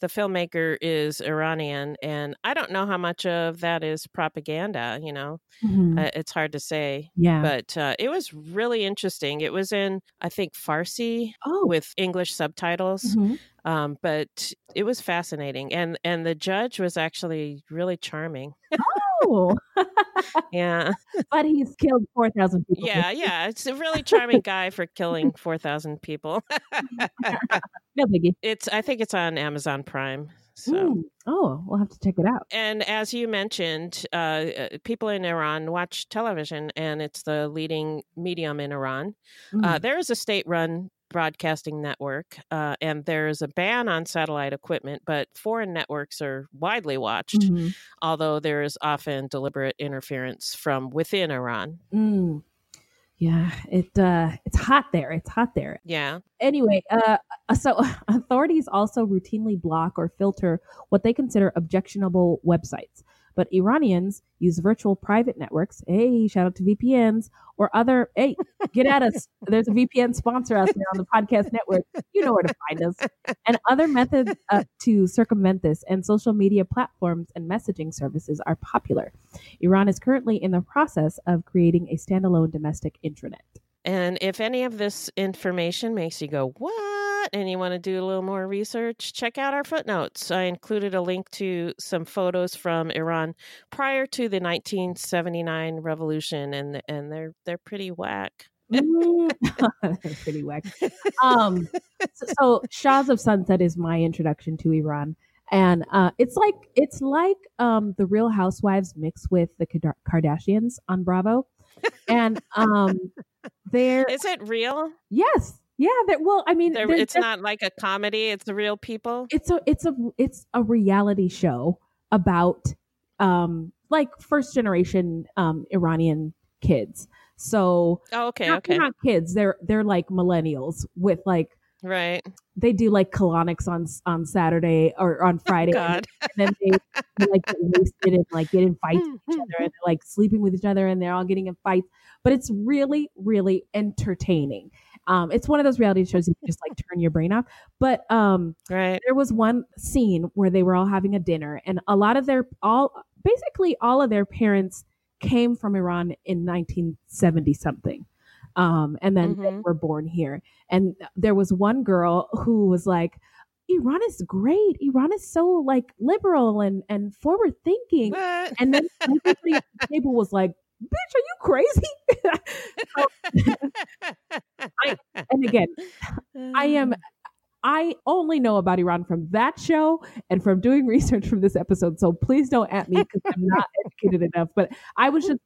The filmmaker is Iranian, and I don't know how much of that is propaganda, you know. Mhm. Uh, it's hard to say. Yeah. But uh, it was really interesting. It was in, I think, Farsi Oh. with English subtitles. Mhm. Um, but it was fascinating. And, and the judge was actually really charming. Oh, Yeah. but he's killed 4,000 people. Yeah, yeah. It's a really charming guy for killing 4,000 people. No biggie. it's I think it's on Amazon Prime. So Mm. Oh, we'll have to check it out. and as you mentioned, uh, uh, people in Iran watch television, and it's the leading medium in Iran. Uh, Mm. there is a state-run broadcasting network, uh, and there is a ban on satellite equipment, but foreign networks are widely watched, Mhm. although there is often deliberate interference from within Iran. Mm. Yeah, it uh, it's hot there. It's hot there. Yeah. Anyway, uh, so authorities also routinely block or filter what they consider objectionable websites. But Iranians use virtual private networks. Hey, shout out to VPNs or other. Hey, get at us. There's a VPN sponsor there on the podcast network. You know where to find us. And other methods uh, to circumvent this, and social media platforms and messaging services are popular. Iran is currently in the process of creating a standalone domestic intranet. And if any of this information makes you go, what? And you want to do a little more research, check out our footnotes. I included a link to some photos from Iran prior to the 1979 revolution, and and they're they're pretty whack. Pretty whack. Um, so, so Shahs of Sunset is my introduction to Iran, and uh, it's like it's like um, the Real Housewives mixed with the Kardashians on Bravo, and um, there Is it real? yes, yeah. There, well, I mean, it's just- not like a comedy. It's real people. it's a it's a it's a reality show about um like first generation um Iranian kids. So Oh, okay, not, okay. they're not kids. They're they're like millennials with like Right. They do like colonics on on Saturday or on Friday, and, God. then they, they like get wasted and like get in fights with each other, and they're like sleeping with each other, and they're all getting in fights. But it's really, really entertaining. Um, it's one of those reality shows you can just like turn your brain off. But um, right. there was one scene where they were all having a dinner, and a lot of their all basically all of their parents came from Iran in 1970 something. Um, and then they were born here. And there was one girl who was like, Iran is great. Iran is so like liberal and, and forward thinking. And then everybody at the table was like, bitch, are you crazy? I, and again, I am I only know about Iran from that show and from doing research from this episode. So please don't at me because I'm not educated enough. But I was just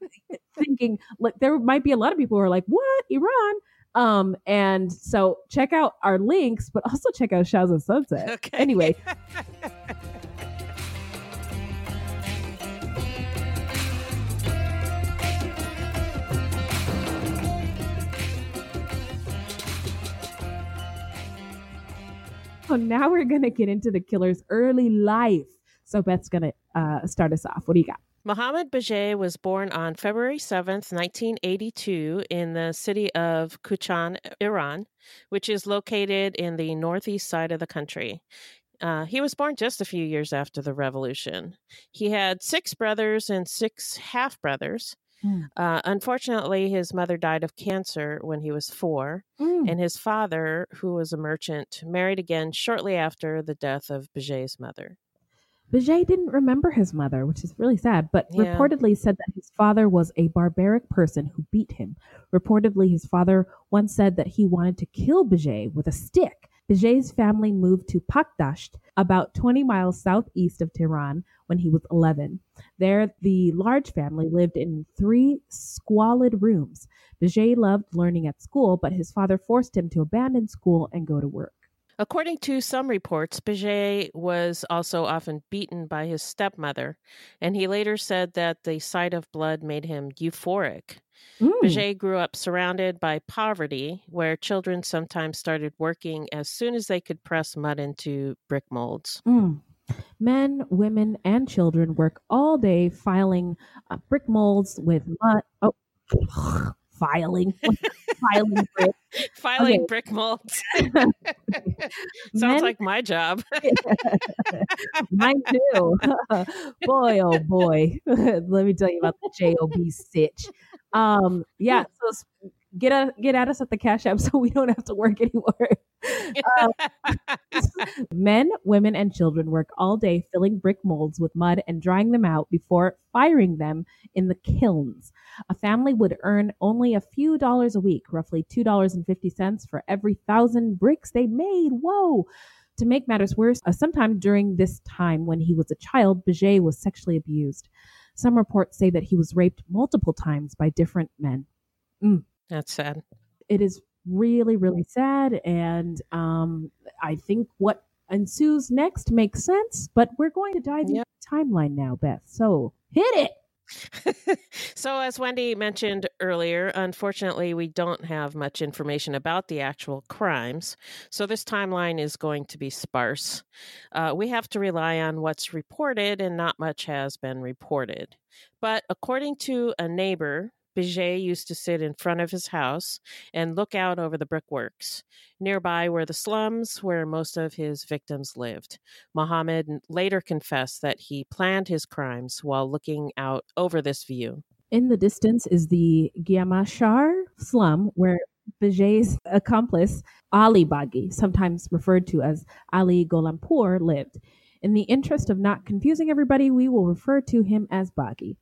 thinking, like, there might be a lot of people who are like, "What Iran?" Um, and so check out our links, but also check out Shahs of Sunset. Okay. Anyway, now we're gonna get into the killer's early life. So Beth's gonna uh, start us off. What do you got? Mohammed Bajay was born on February 7th, 1982, in the city of Kuchan, Iran, which is located in the northeast side of the country. Uh, he was born just a few years after the revolution. He had six brothers and six half brothers. Uh, unfortunately, his mother died of cancer when he was four, Mm. and his father, who was a merchant, married again shortly after the death of Bajay's mother. Vijay didn't remember his mother, which is really sad, but Yeah. reportedly said that his father was a barbaric person who beat him. Reportedly, his father once said that he wanted to kill Vijay with a stick. Vijay's family moved to Pakdasht, about 20 miles southeast of Tehran, when he was 11. There, the large family lived in three squalid rooms. Vijay loved learning at school, but his father forced him to abandon school and go to work. According to some reports, Paget was also often beaten by his stepmother, and he later said that the sight of blood made him euphoric. Mm. Paget grew up surrounded by poverty, where children sometimes started working as soon as they could press mud into brick molds. Mm. Men, women, and children work all day filing uh, brick molds with mud. Oh, filing, filing brick. Filing Okay. brick molds. Sounds Men- like my job. Mine too. boy, oh boy. Let me tell you about the job stitch. Um, yeah. So get a, get at us at the cash app so we don't have to work anymore. Men, women, and children work all day filling brick molds with mud and drying them out before firing them in the kilns. A family would earn only a few dollars a week, roughly $2.50 for every thousand bricks they made. Whoa! To make matters worse, uh, sometime during this time when he was a child, Baget was sexually abused. Some reports say that he was raped multiple times by different men. Mm. That's sad. It is really, really sad. And um, I think what ensues next makes sense, but we're going to dive into the timeline now, Beth. So hit it. so, as Wendy mentioned earlier, unfortunately, we don't have much information about the actual crimes. So, this timeline is going to be sparse. Uh, we have to rely on what's reported, and not much has been reported. But according to a neighbor, Biget used to sit in front of his house and look out over the brickworks. Nearby were the slums where most of his victims lived. Mohammed later confessed that he planned his crimes while looking out over this view. In the distance is the Gyamashar slum where Baget's accomplice, Ali Baghi, sometimes referred to as Ali Gholampour, lived. In the interest of not confusing everybody, we will refer to him as Baghi.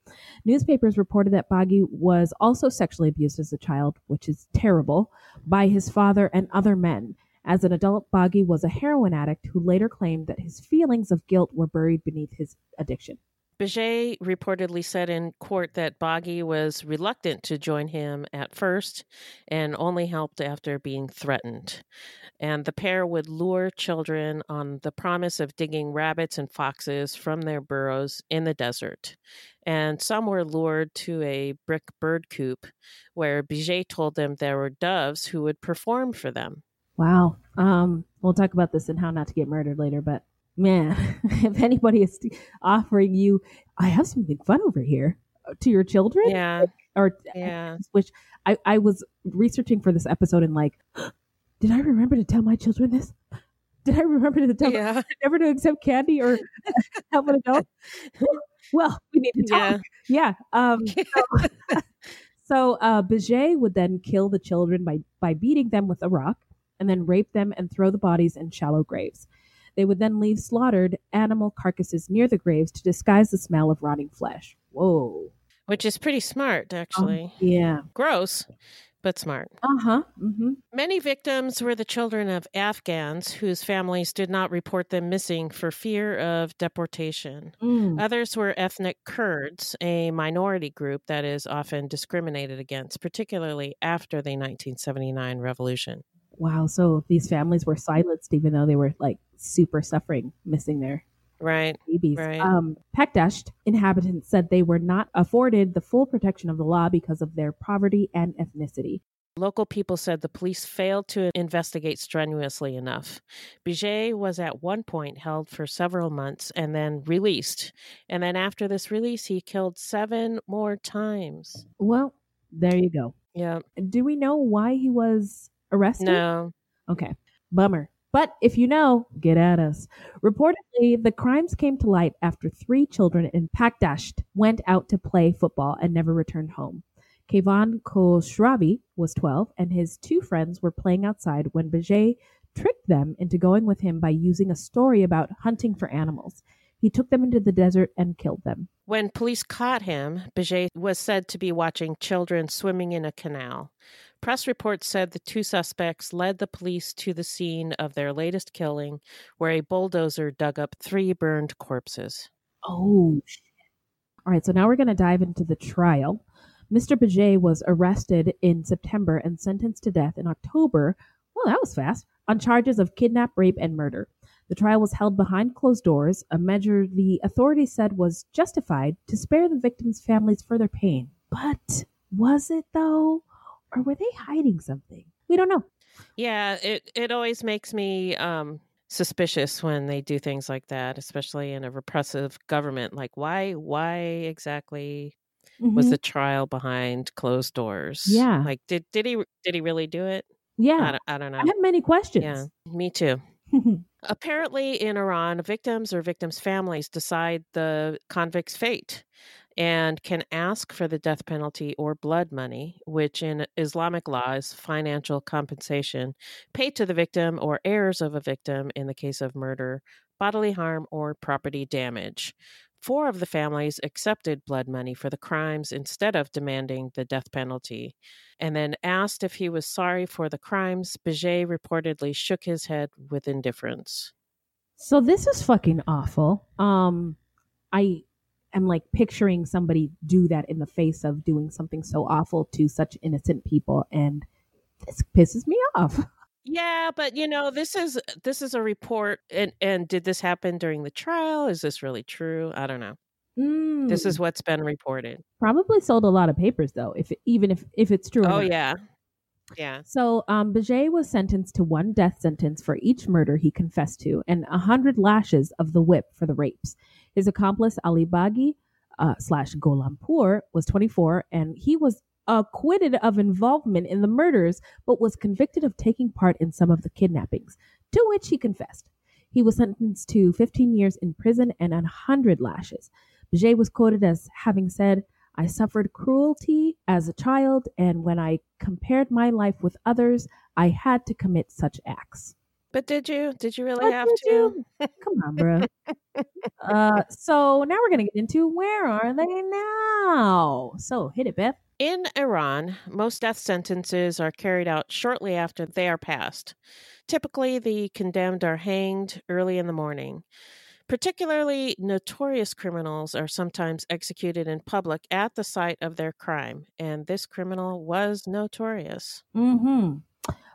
Newspapers reported that Baghi was also sexually abused as a child, which is terrible, by his father and other men. As an adult, Baghi was a heroin addict who later claimed that his feelings of guilt were buried beneath his addiction. Baget reportedly said in court that Boggy was reluctant to join him at first and only helped after being threatened. And the pair would lure children on the promise of digging rabbits and foxes from their burrows in the desert. And some were lured to a brick bird coop where Biget told them there were doves who would perform for them. Wow. Um, we'll talk about this and how not to get murdered later, but man, if anybody is offering you, I have something fun over here uh, to your children, Yeah. or Yeah. which I, I was researching for this episode and like, did I remember to tell my children this? Did I remember to tell Yeah. them never to accept candy or help an adult? well, we need to talk. Yeah. Um, so so uh, Beget would then kill the children by, by beating them with a rock and then rape them and throw the bodies in shallow graves. They would then leave slaughtered animal carcasses near the graves to disguise the smell of rotting flesh. Whoa. Which is pretty smart, actually. Yeah. Gross, but smart. Uh huh. Mm-hmm. Many victims were the children of Afghans whose families did not report them missing for fear of deportation. Mm. Others were ethnic Kurds, a minority group that is often discriminated against, particularly after the 1979 revolution. Wow. So these families were silenced even though they were like super suffering, missing their Right. babies. Right. Um, Pakdasht inhabitants said they were not afforded the full protection of the law because of their poverty and ethnicity. Local people said the police failed to investigate strenuously enough. Biget was at one point held for several months and then released. And then after this release, he killed seven more times. Well, there you go. Yeah. Do we know why he was arrested? No. Okay. Bummer. But if you know, get at us. Reportedly, the crimes came to light after three children in Pakdasht went out to play football and never returned home. Kevan Khosravi was 12, and his two friends were playing outside when Beget tricked them into going with him by using a story about hunting for animals. He took them into the desert and killed them. When police caught him, Beget was said to be watching children swimming in a canal. Press reports said the two suspects led the police to the scene of their latest killing, where a bulldozer dug up three burned corpses. Oh, shit. All right, so now we're going to dive into the trial. Mr. Beget was arrested in September and sentenced to death in October. Well, that was fast. On charges of kidnap, rape, and murder. The trial was held behind closed doors, a measure the authorities said was justified to spare the victims' families further pain. But was it though? Or were they hiding something? We don't know. Yeah, it, it always makes me um, suspicious when they do things like that, especially in a repressive government. Like, why why exactly was Mhm. the trial behind closed doors? Yeah. like did did he did he really do it? Yeah. I don't, I don't know. I have many questions. Yeah, me too. Apparently, in Iran, victims or victims' families decide the convict's fate and can ask for the death penalty or blood money, which in Islamic law is financial compensation paid to the victim or heirs of a victim in the case of murder, bodily harm, or property damage. Four of the families accepted blood money for the crimes instead of demanding the death penalty. And then asked if he was sorry for the crimes, Beget reportedly shook his head with indifference. So this is fucking awful. Um, I am like picturing somebody do that in the face of doing something so awful to such innocent people, and this pisses me off. Yeah, but you know, this is this is a report and and did this happen during the trial? Is this really true? I don't know. This is Mm. what's been reported. Probably sold a lot of papers though, if even if if it's true. Oh yeah. Yeah. So, um, was sentenced to one death sentence for each murder he confessed to, and a hundred lashes of the whip for the rapes. His accomplice Ali Baghi uh, slash Gholampour was 24, and he was acquitted of involvement in the murders, but was convicted of taking part in some of the kidnappings, to which he confessed. He was sentenced to 15 years in prison and a hundred lashes. Beget was quoted as having said, I suffered cruelty as a child, and when I compared my life with others, I had to commit such acts. But did you? Did you really But have to? Come on, bro. uh, so now we're going to get into where are they now? So hit it, Beth. In Iran, most death sentences are carried out shortly after they are passed. Typically, the condemned are hanged early in the morning. Particularly notorious criminals are sometimes executed in public at the site of their crime, and this criminal was notorious. Mm-hmm.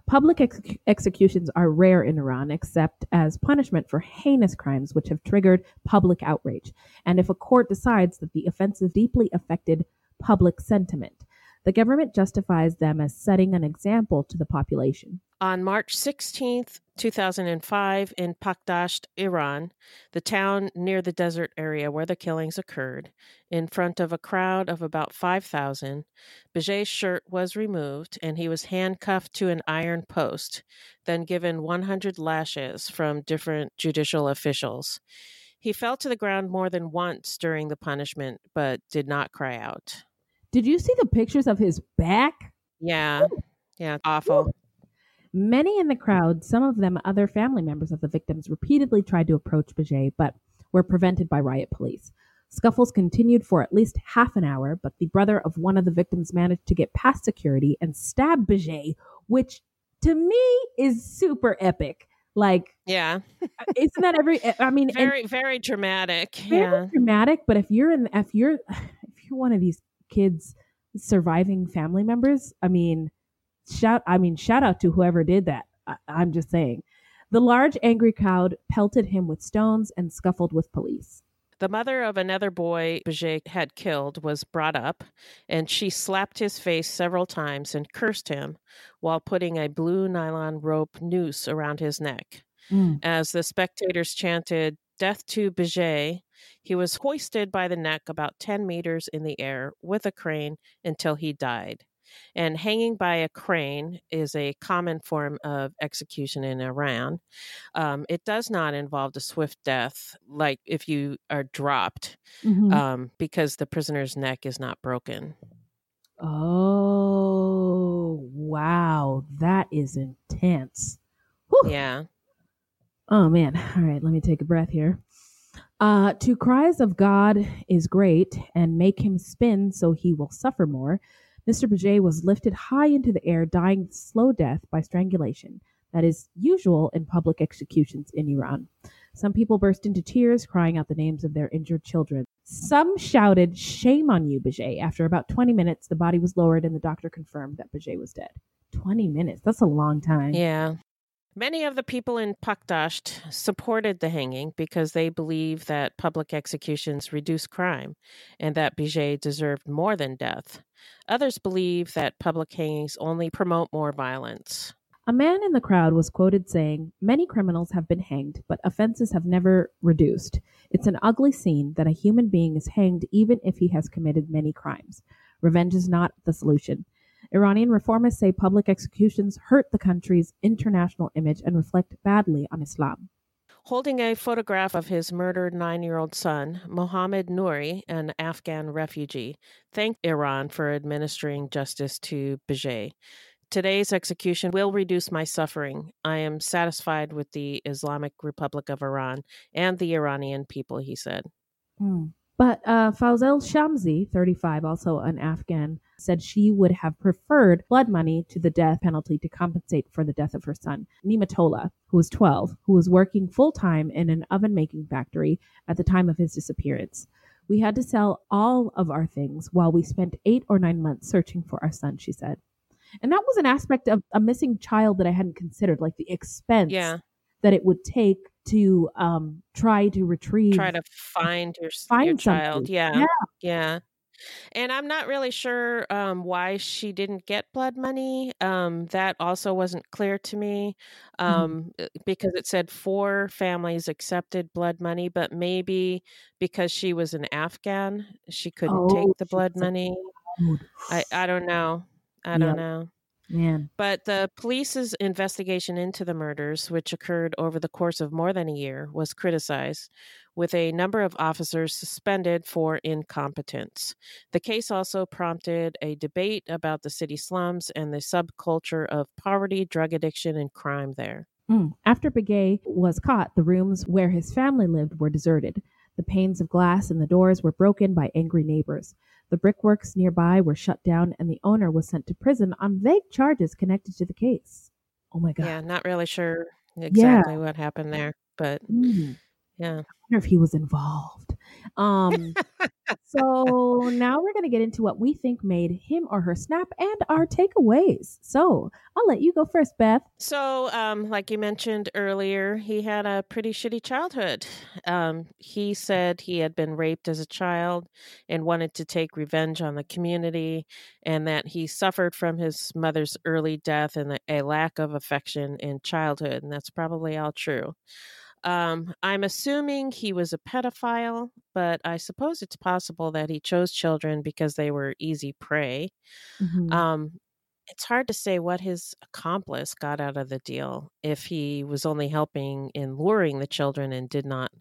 Public ex- executions are rare in Iran, except as punishment for heinous crimes which have triggered public outrage, and if a court decides that the offensive deeply affected public sentiment. The government justifies them as setting an example to the population. On March 16, 2005, in Pakdasht, Iran, the town near the desert area where the killings occurred, in front of a crowd of about 5,000, Bejay's shirt was removed and he was handcuffed to an iron post, then given 100 lashes from different judicial officials. He fell to the ground more than once during the punishment, but did not cry out. Did you see the pictures of his back? Yeah. Yeah, awful. Many in the crowd, some of them other family members of the victims, repeatedly tried to approach Bejay, but were prevented by riot police. Scuffles continued for at least half an hour, but the brother of one of the victims managed to get past security and stab Bejay, which to me is super epic. Like, yeah, uh, isn't that every? I mean, very, very dramatic. Very yeah, dramatic. But if you're in, if you're, if you're one of these kids surviving family members, I mean, shout I mean shout out to whoever did that. I, I'm just saying. The large angry crowd pelted him with stones and scuffled with police. The mother of another boy Bejay had killed was brought up, and she slapped his face several times and cursed him while putting a blue nylon rope noose around his neck. Mm. As the spectators chanted, Death to Bejay, he was hoisted by the neck about 10 meters in the air with a crane until he died. And hanging by a crane is a common form of execution in Iran. Um, it does not involve a swift death, like if you are dropped, Mhm. um, because the prisoner's neck is not broken. Oh, wow. That is intense. Yeah. Oh, man. All right, let me take a breath here. Uh, to cries of God is great and make him spin so he will suffer more. Mr. Bejay was lifted high into the air, dying slow death by strangulation. That is usual in public executions in Iran. Some people burst into tears, crying out the names of their injured children. Some shouted, Shame on you, Bejay. After about 20 minutes, the body was lowered and the doctor confirmed that Bejay was dead. 20 minutes. That's a long time. Yeah. Many of the people in Pakdasht supported the hanging because they believe that public executions reduce crime and that Bijay deserved more than death. Others believe that public hangings only promote more violence. A man in the crowd was quoted saying, Many criminals have been hanged, but offenses have never reduced. It's an ugly scene that a human being is hanged even if he has committed many crimes. Revenge is not the solution. Iranian reformists say public executions hurt the country's international image and reflect badly on Islam. Holding a photograph of his murdered nine year old son, Mohammad Nouri, an Afghan refugee, thanked Iran for administering justice to Bijay. Today's execution will reduce my suffering. I am satisfied with the Islamic Republic of Iran and the Iranian people, he said. Hmm. But uh, Fauzel Shamsi, 35, also an Afghan, said she would have preferred blood money to the death penalty to compensate for the death of her son, Nimatola, who was 12, who was working full time in an oven making factory at the time of his disappearance. We had to sell all of our things while we spent eight or nine months searching for our son, she said. And that was an aspect of a missing child that I hadn't considered, like the expense Yeah. That it would take to um, try to retrieve Try to find your, Find your child. Yeah. Yeah. Yeah. And I'm not really sure um, why she didn't get blood money. Um, that also wasn't clear to me um, uh, because it said four families accepted blood money, but maybe because she was an Afghan, she couldn't Oh, take the blood money. I, I don't know. I don't Yep. know. Man. But the police's investigation into the murders, which occurred over the course of more than a year, was criticized, with a number of officers suspended for incompetence. The case also prompted a debate about the city slums and the subculture of poverty, drug addiction, and crime there. Mm. After Begay was caught, the rooms where his family lived were deserted. The panes of glass in the doors were broken by angry neighbors. The brickworks nearby were shut down, and the owner was sent to prison on vague charges connected to the case. Oh my God. Yeah, not really sure exactly what happened there, but Mm. yeah. I wonder if he was involved. Um, so now we're going to get into what we think made him or her snap and our takeaways. So I'll let you go first, Beth. So, um, like you mentioned earlier, he had a pretty shitty childhood. Um, he said he had been raped as a child and wanted to take revenge on the community, and that he suffered from his mother's early death and a lack of affection in childhood. And that's probably all true. Um, I'm assuming he was a pedophile, but I suppose it's possible that he chose children because they were easy prey. Mm-hmm. Um, it's hard to say what his accomplice got out of the deal if he was only helping in luring the children and did not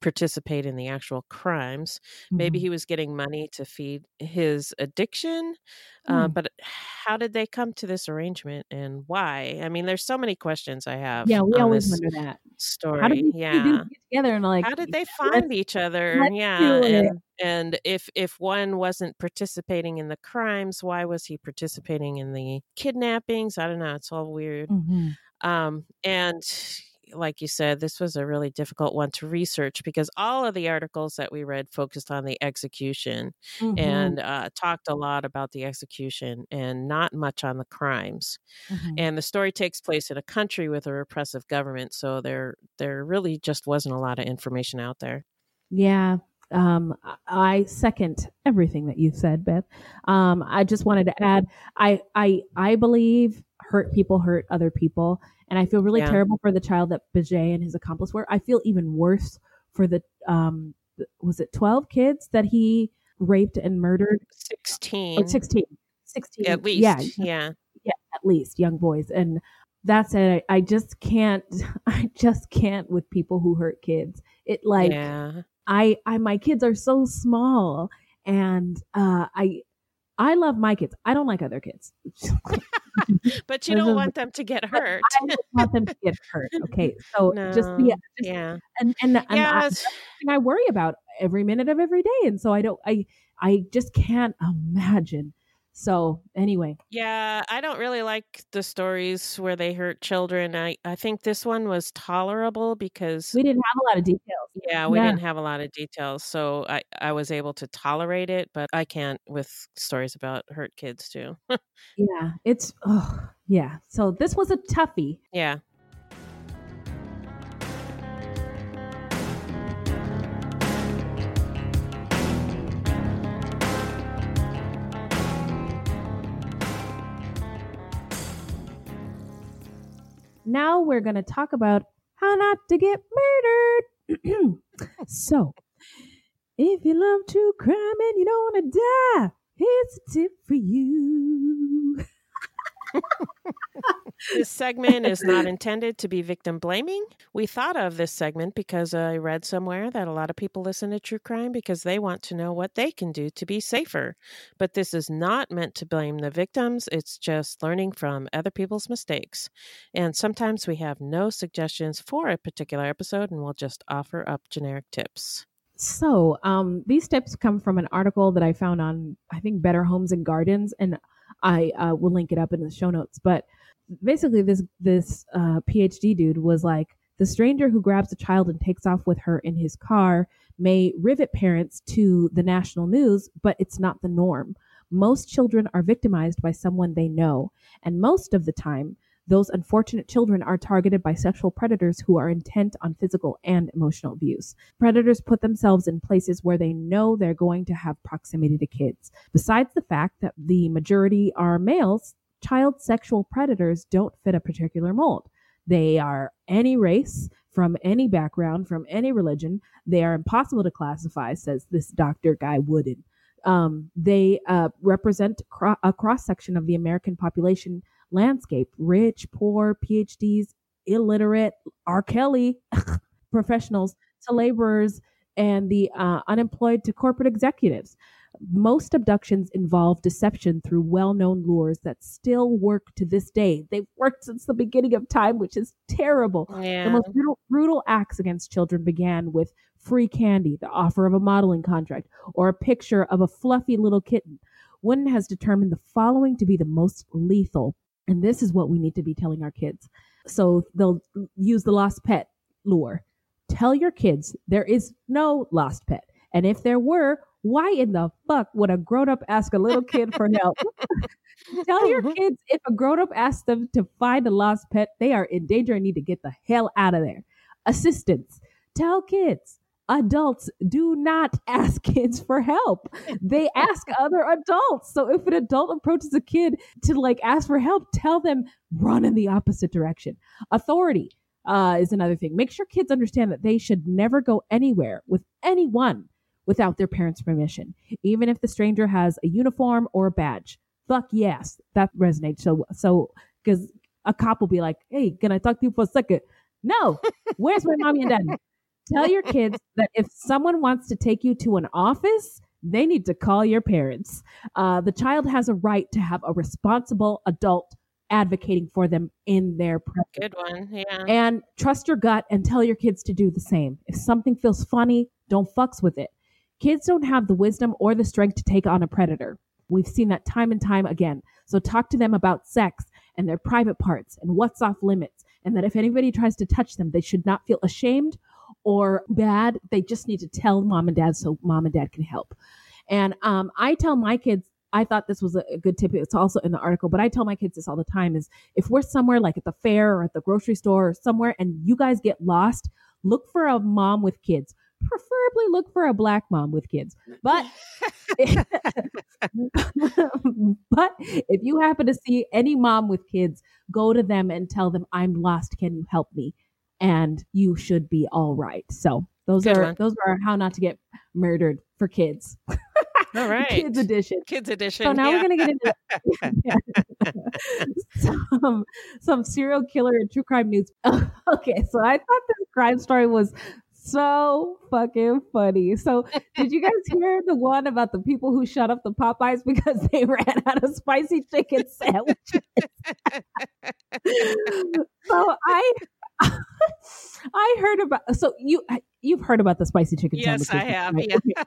participate in the actual crimes. Maybe Mhm. he was getting money to feed his addiction. Uh, Hmm. but how did they come to this arrangement and why? I mean, there's so many questions I have. Yeah, we always wonder that. story. How did yeah. together and like? How did they find each other? yeah, and and if if one wasn't participating in the crimes, why was he participating in the kidnappings? I don't know. It's all weird. Mhm. Um, and like you said, this was a really difficult one to research because all of the articles that we read focused on the execution Mhm. and uh, talked a lot about the execution and not much on the crimes. Mhm. And the story takes place in a country with a repressive government, so there there really just wasn't a lot of information out there. Yeah. Um, I- I second everything that you said, Beth. Um, I just wanted to add, I, I, I believe hurt people hurt other people, and I feel really Yeah. terrible for the child that Bajet and his accomplice were. I feel even worse for the, um, was it twelve kids that he raped and murdered? Sixteen, Or 16. 16. at least. Yeah. yeah. yeah, at least young boys. And that's it. I, I just can't, I just can't with people who hurt kids. It like, yeah. I, I, my kids are so small and, uh, I, I love my kids. I don't like other kids. But you don't want them to get hurt. I don't want them to get hurt. Okay. So just No, the, just, yeah. and, and, and I, Yeah, that's the I worry about every minute of every day. And so I don't, I, I just can't imagine. So anyway, Yeah, I don't really like the stories where they hurt children. I, I think this one was tolerable because we didn't have a lot of details. yeah, we Yeah. didn't have a lot of details, so I, I was able to tolerate it, but I can't with stories about hurt kids too. Yeah. It's, oh, yeah. So this was a toughie. yeah. Now we're going to talk about how not to get murdered. so, if you love true crime and you don't want to die, here's a tip for you. This segment is not intended to be victim blaming. We thought of this segment because I read somewhere that a lot of people listen to true crime because they want to know what they can do to be safer. But this is not meant to blame the victims, it's just learning from other people's mistakes. And sometimes we have no suggestions for a particular episode and we'll just offer up generic tips. So, um, these tips come from an article that I found on, I think, Better Homes and Gardens, and I uh, will link it up in the show notes. But basically, this this uh, PhD dude was like, the stranger who grabs a child and takes off with her in his car may rivet parents to the national news, but it's not the norm. Most children are victimized by someone they know, and most of the time, those unfortunate children are targeted by sexual predators who are intent on physical and emotional abuse. Predators put themselves in places where they know they're going to have proximity to kids. Besides the fact that the majority are males, child sexual predators don't fit a particular mold. They are any race, from any background, from any religion. They are impossible to classify, says this Dr. Guy Wooden. Um, they uh, represent cro- a cross section of the American population landscape rich, poor, PhDs, illiterate, R. Kelly professionals to laborers and the uh, unemployed to corporate executives. Most abductions involve deception through well known lures that still work to this day. They've worked since the beginning of time, which is terrible. Yeah. The most brutal, brutal acts against children began with free candy, the offer of a modeling contract, or a picture of a fluffy little kitten. Wooden has determined the following to be the most lethal, and this is what we need to be telling our kids. So they'll use the lost pet lure. Tell your kids there is no lost pet. And if there were, Why in the fuck would a grown up ask a little kid for help? Tell your uh-huh. kids if a grown up asks them to find a lost pet, they are in danger and need to get the hell out of there. Assistance. Tell kids adults do not ask kids for help. They ask other adults. So if an adult approaches a kid to like ask for help, tell them run in the opposite direction. Authority uh, is another thing. Make sure kids understand that they should never go anywhere with anyone without their parents' permission, even if the stranger has a uniform or a badge. Fuck yes, that resonates. So so because a cop will be like, "Hey, can I talk to you for a second? No, where's my mommy and daddy? Tell your kids that if someone wants to take you to an office, they need to call your parents. Uh, the child has a right to have a responsible adult advocating for them in their presence. Good one. Yeah. And trust your gut and tell your kids to do the same. If something feels funny, don't fucks with it. Kids don't have the wisdom or the strength to take on a predator. We've seen that time and time again. So talk to them about sex and their private parts and what's off limits. And that if anybody tries to touch them, they should not feel ashamed or bad. They just need to tell mom and dad so mom and dad can help. And um, I tell my kids, I thought this was a good tip. It's also in the article, but I tell my kids this all the time is if we're somewhere like at the fair or at the grocery store or somewhere and you guys get lost, look for a mom with kids. Preferably look for a black mom with kids. But but if you happen to see any mom with kids, go to them and tell them I'm lost. Can you help me? And you should be all right. So those Good are one. those are how not to get murdered for kids. All right. Kids edition. Kids edition. So now yeah. we're gonna get into some some serial killer and true crime news. okay, so I thought this crime story was so fucking funny. So did you guys hear the one about the people who shut up the Popeyes because they ran out of spicy chicken sandwiches? so I I heard about so you you've heard about the spicy chicken Yes, I have. right? Yeah.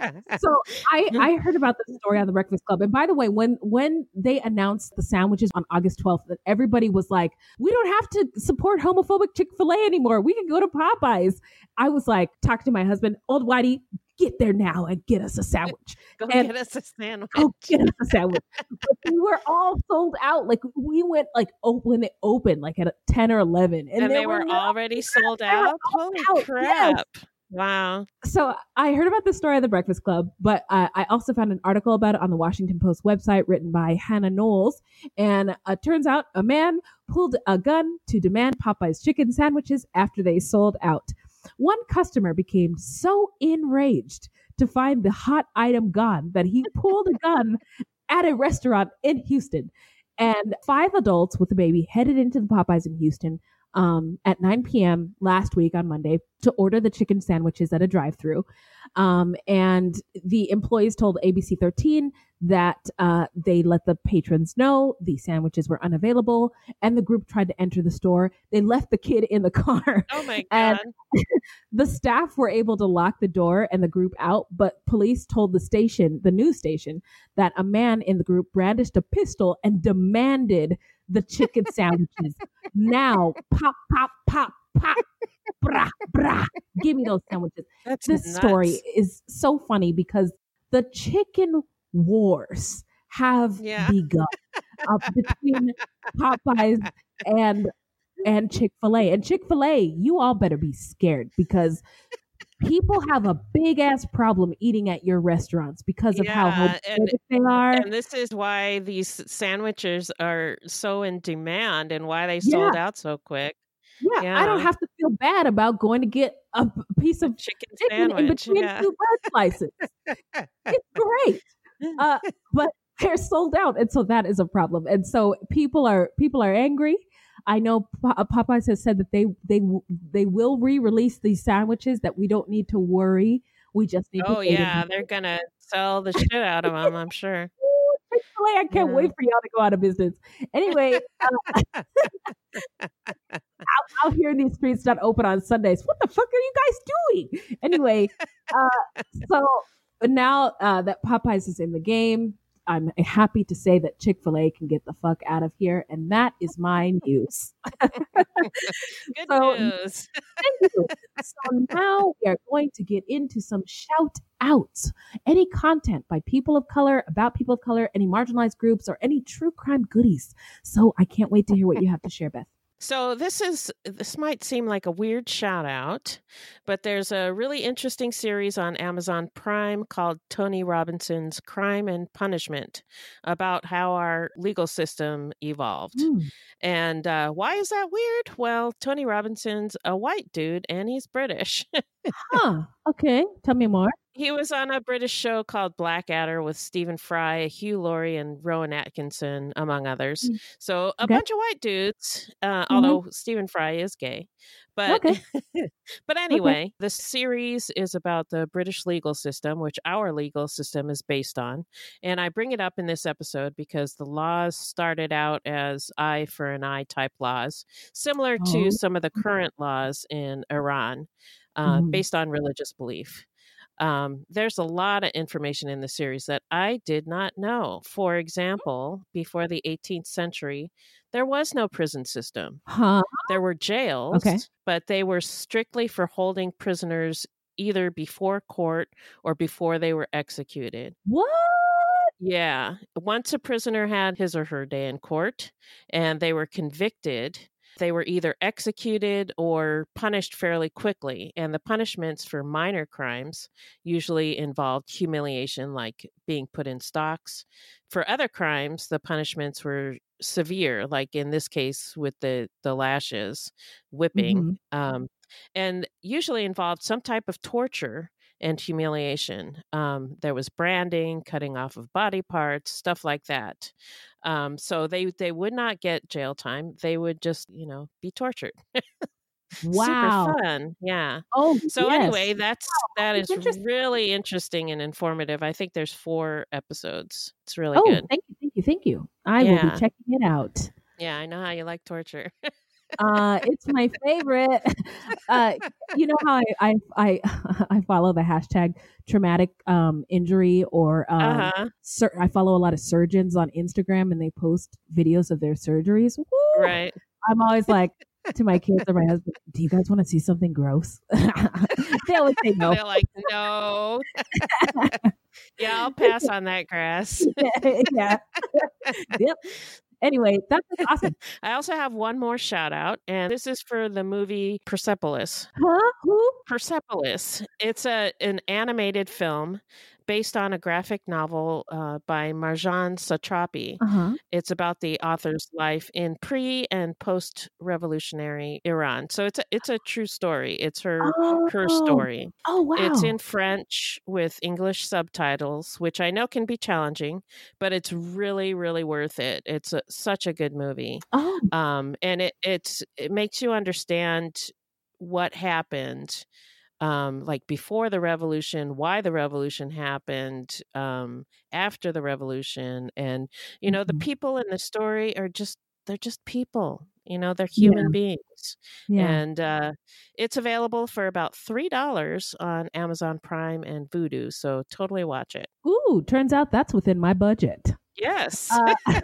Okay. so I, I heard about this story on the Breakfast Club. And by the way, when when they announced the sandwiches on August 12th, that everybody was like, we don't have to support homophobic Chick-fil-A anymore. We can go to Popeyes. I was like, talk to my husband, old Whitey, get there now and get us a sandwich. Go And- get us a sandwich. Go get us a sandwich. but we were all sold out. Like we went like open it opened, like at 10 or 11. and, there they were already sold out. Holy out, yes. crap! Wow. So I heard about the story of the Breakfast Club, but uh, I also found an article about it on the Washington Post website written by Hannah Knowles. And uh, turns out a man pulled a gun to demand Popeye's chicken sandwiches after they sold out. One customer became so enraged to find the hot item gone that he pulled a gun at a restaurant in Houston. And five adults with a baby headed into the Popeyes in Houston um, at 9 p.m. last week on Monday to order the chicken sandwiches at a drive through. Um, and the employees told ABC 13 that uh, they let the patrons know the sandwiches were unavailable and the group tried to enter the store. They left the kid in the car. Oh my God. And god. the staff were able to lock the door and the group out, but police told the station, the news station, that a man in the group brandished a pistol and demanded the chicken sandwiches. now, pop, pop, pop, pop, brah, brah. Give me those sandwiches. That's this nuts. story is so funny because the chicken wars have Yeah. begun uh, between Popeyes and and Chick Fil A. And Chick Fil A, you all better be scared because people have a big ass problem eating at your restaurants because of how Yeah, and- homophobic they are. And this is why these sandwiches are so in demand and why they sold Yeah. out so quick. yeah, I don't have to feel bad about going to get a piece of Chicken chicken in sandwich, between yeah. two bread slices. it's great. Uh, but they're sold out, and so that is a problem. And so people are people are angry. I know uh, Popeyes has said that they they they will re-release these sandwiches. That we don't need to worry. We just need. Oh yeah, they're gonna sell the shit out of them. I'm sure. Chick-fil-A, I can't wait for y'all to go out of business. Anyway, uh, out, out here in these streets not open on Sundays. What the fuck are you guys doing? Anyway, uh, so now uh, that Popeyes is in the game, I'm happy to say that Chick fil A can get the fuck out of here. And that is my news. Good So- news. So now we are going to get into some shout outs. Any content by people of color, about people of color, any marginalized groups, or any true crime goodies. So I can't wait to hear what you have to share, Beth. So this is this might seem like a weird shout out, but there's a really interesting series on Amazon Prime called Tony Robinson's Crime and Punishment about how our legal system evolved. And uh, why is that weird? Well, Tony Robinson's a white dude and he's British. Huh. Okay. Tell me more. He was on a British show called Blackadder with Stephen Fry, Hugh Laurie, and Rowan Atkinson, among others. Mm. So a Okay. bunch of white dudes, uh, Mhm. although Stephen Fry is gay. But Okay. but anyway, the series is about the British legal system, which our legal system is based on. And I bring it up in this episode because the laws started out as eye for an eye type laws, similar Oh. to some of the current laws in Iran, uh, Mhm. based on religious belief. Um, there's a lot of information in the series that I did not know. For example, before the 18th century, there was no prison system. Huh? There were jails, Okay. but they were strictly for holding prisoners either before court or before they were executed. What? Yeah. Once a prisoner had his or her day in court and they were convicted, they were either executed or punished fairly quickly. And the punishments for minor crimes usually involved humiliation, like being put in stocks. For other crimes, the punishments were severe, like in this case with the, the lashes, whipping, um, and usually involved some type of torture and humiliation. Um, there was branding, cutting off of body parts, stuff like that. Um, so they they would not get jail time. They would just you know be tortured. Wow. Super fun, yeah. Oh, So yes. anyway, that's that is interesting. really interesting and informative. I think there's four episodes. It's really oh, good. thank you, thank you, thank you. I will be checking it out. Yeah, I know how you like torture. Uh, it's my favorite. Uh, you know how I, I I I follow the hashtag traumatic um, injury or um, Uh-huh. sur- I follow a lot of surgeons on Instagram and they post videos of their surgeries. Woo! right. I'm always like to my kids or my husband, "Do you guys want to see something gross?" they always say no. They're like, no. yeah, I'll pass on that grass. yeah. yep. Anyway, that's awesome. I also have one more shout out, and this is for the movie Persepolis. Huh? Who? Persepolis. It's a an animated film based on a graphic novel uh, by Marjane Satrapi. Uh-huh. It's about the author's life in pre and post revolutionary Iran. So it's a it's a true story. It's her her Oh. story. Oh, wow. It's in French with English subtitles, which I know can be challenging, but it's really really worth it. It's a, such a good movie. Oh. Um and it it's it makes you understand what happened um, like before the revolution, why the revolution happened, um, after the revolution, and you know the Mhm. people in the story are just they're just people. You know they're human Yeah. beings, Yeah. and uh, it's available for about three dollars on Amazon Prime and Vudu. So totally watch it. Ooh, turns out that's within my budget. Yes. Uh,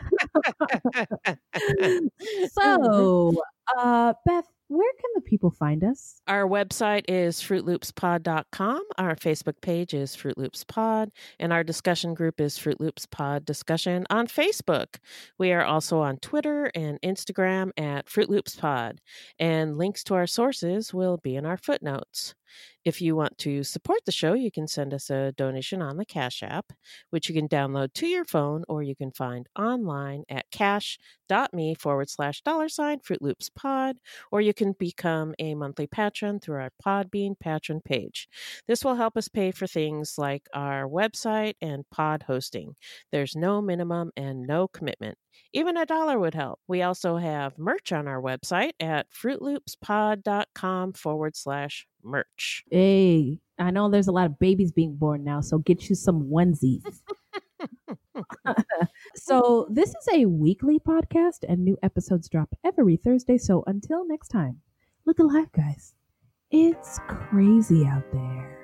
so, uh, Beth, where can the people find us? Our website is fruitloopspod.com. Our Facebook page is Fruit Loops Pod, and our discussion group is Fruit Loops Pod Discussion on Facebook. We are also on Twitter and Instagram at Fruit Loops Pod, and links to our sources will be in our footnotes. If you want to support the show, you can send us a donation on the Cash App, which you can download to your phone or you can find online at cash.me forward slash dollar sign Fruit Loops Pod, or you can become a monthly patron through our Podbean patron page. This will help us pay for things like our website and pod hosting. There's no minimum and no commitment. Even a dollar would help. We also have merch on our website at fruitloopspod.com forward slash merch. Hey, I know there's a lot of babies being born now, so get you some onesies. so, this is a weekly podcast, and new episodes drop every Thursday. So, until next time, look alive, guys. It's crazy out there.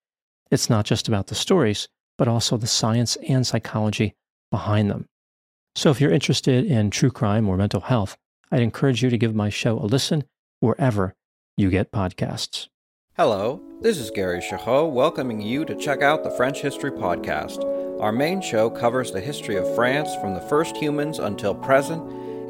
It's not just about the stories, but also the science and psychology behind them. So if you're interested in true crime or mental health, I'd encourage you to give my show a listen wherever you get podcasts. Hello, this is Gary Chahot welcoming you to check out the French History Podcast. Our main show covers the history of France from the first humans until present.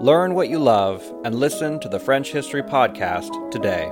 Learn what you love and listen to the French History Podcast today.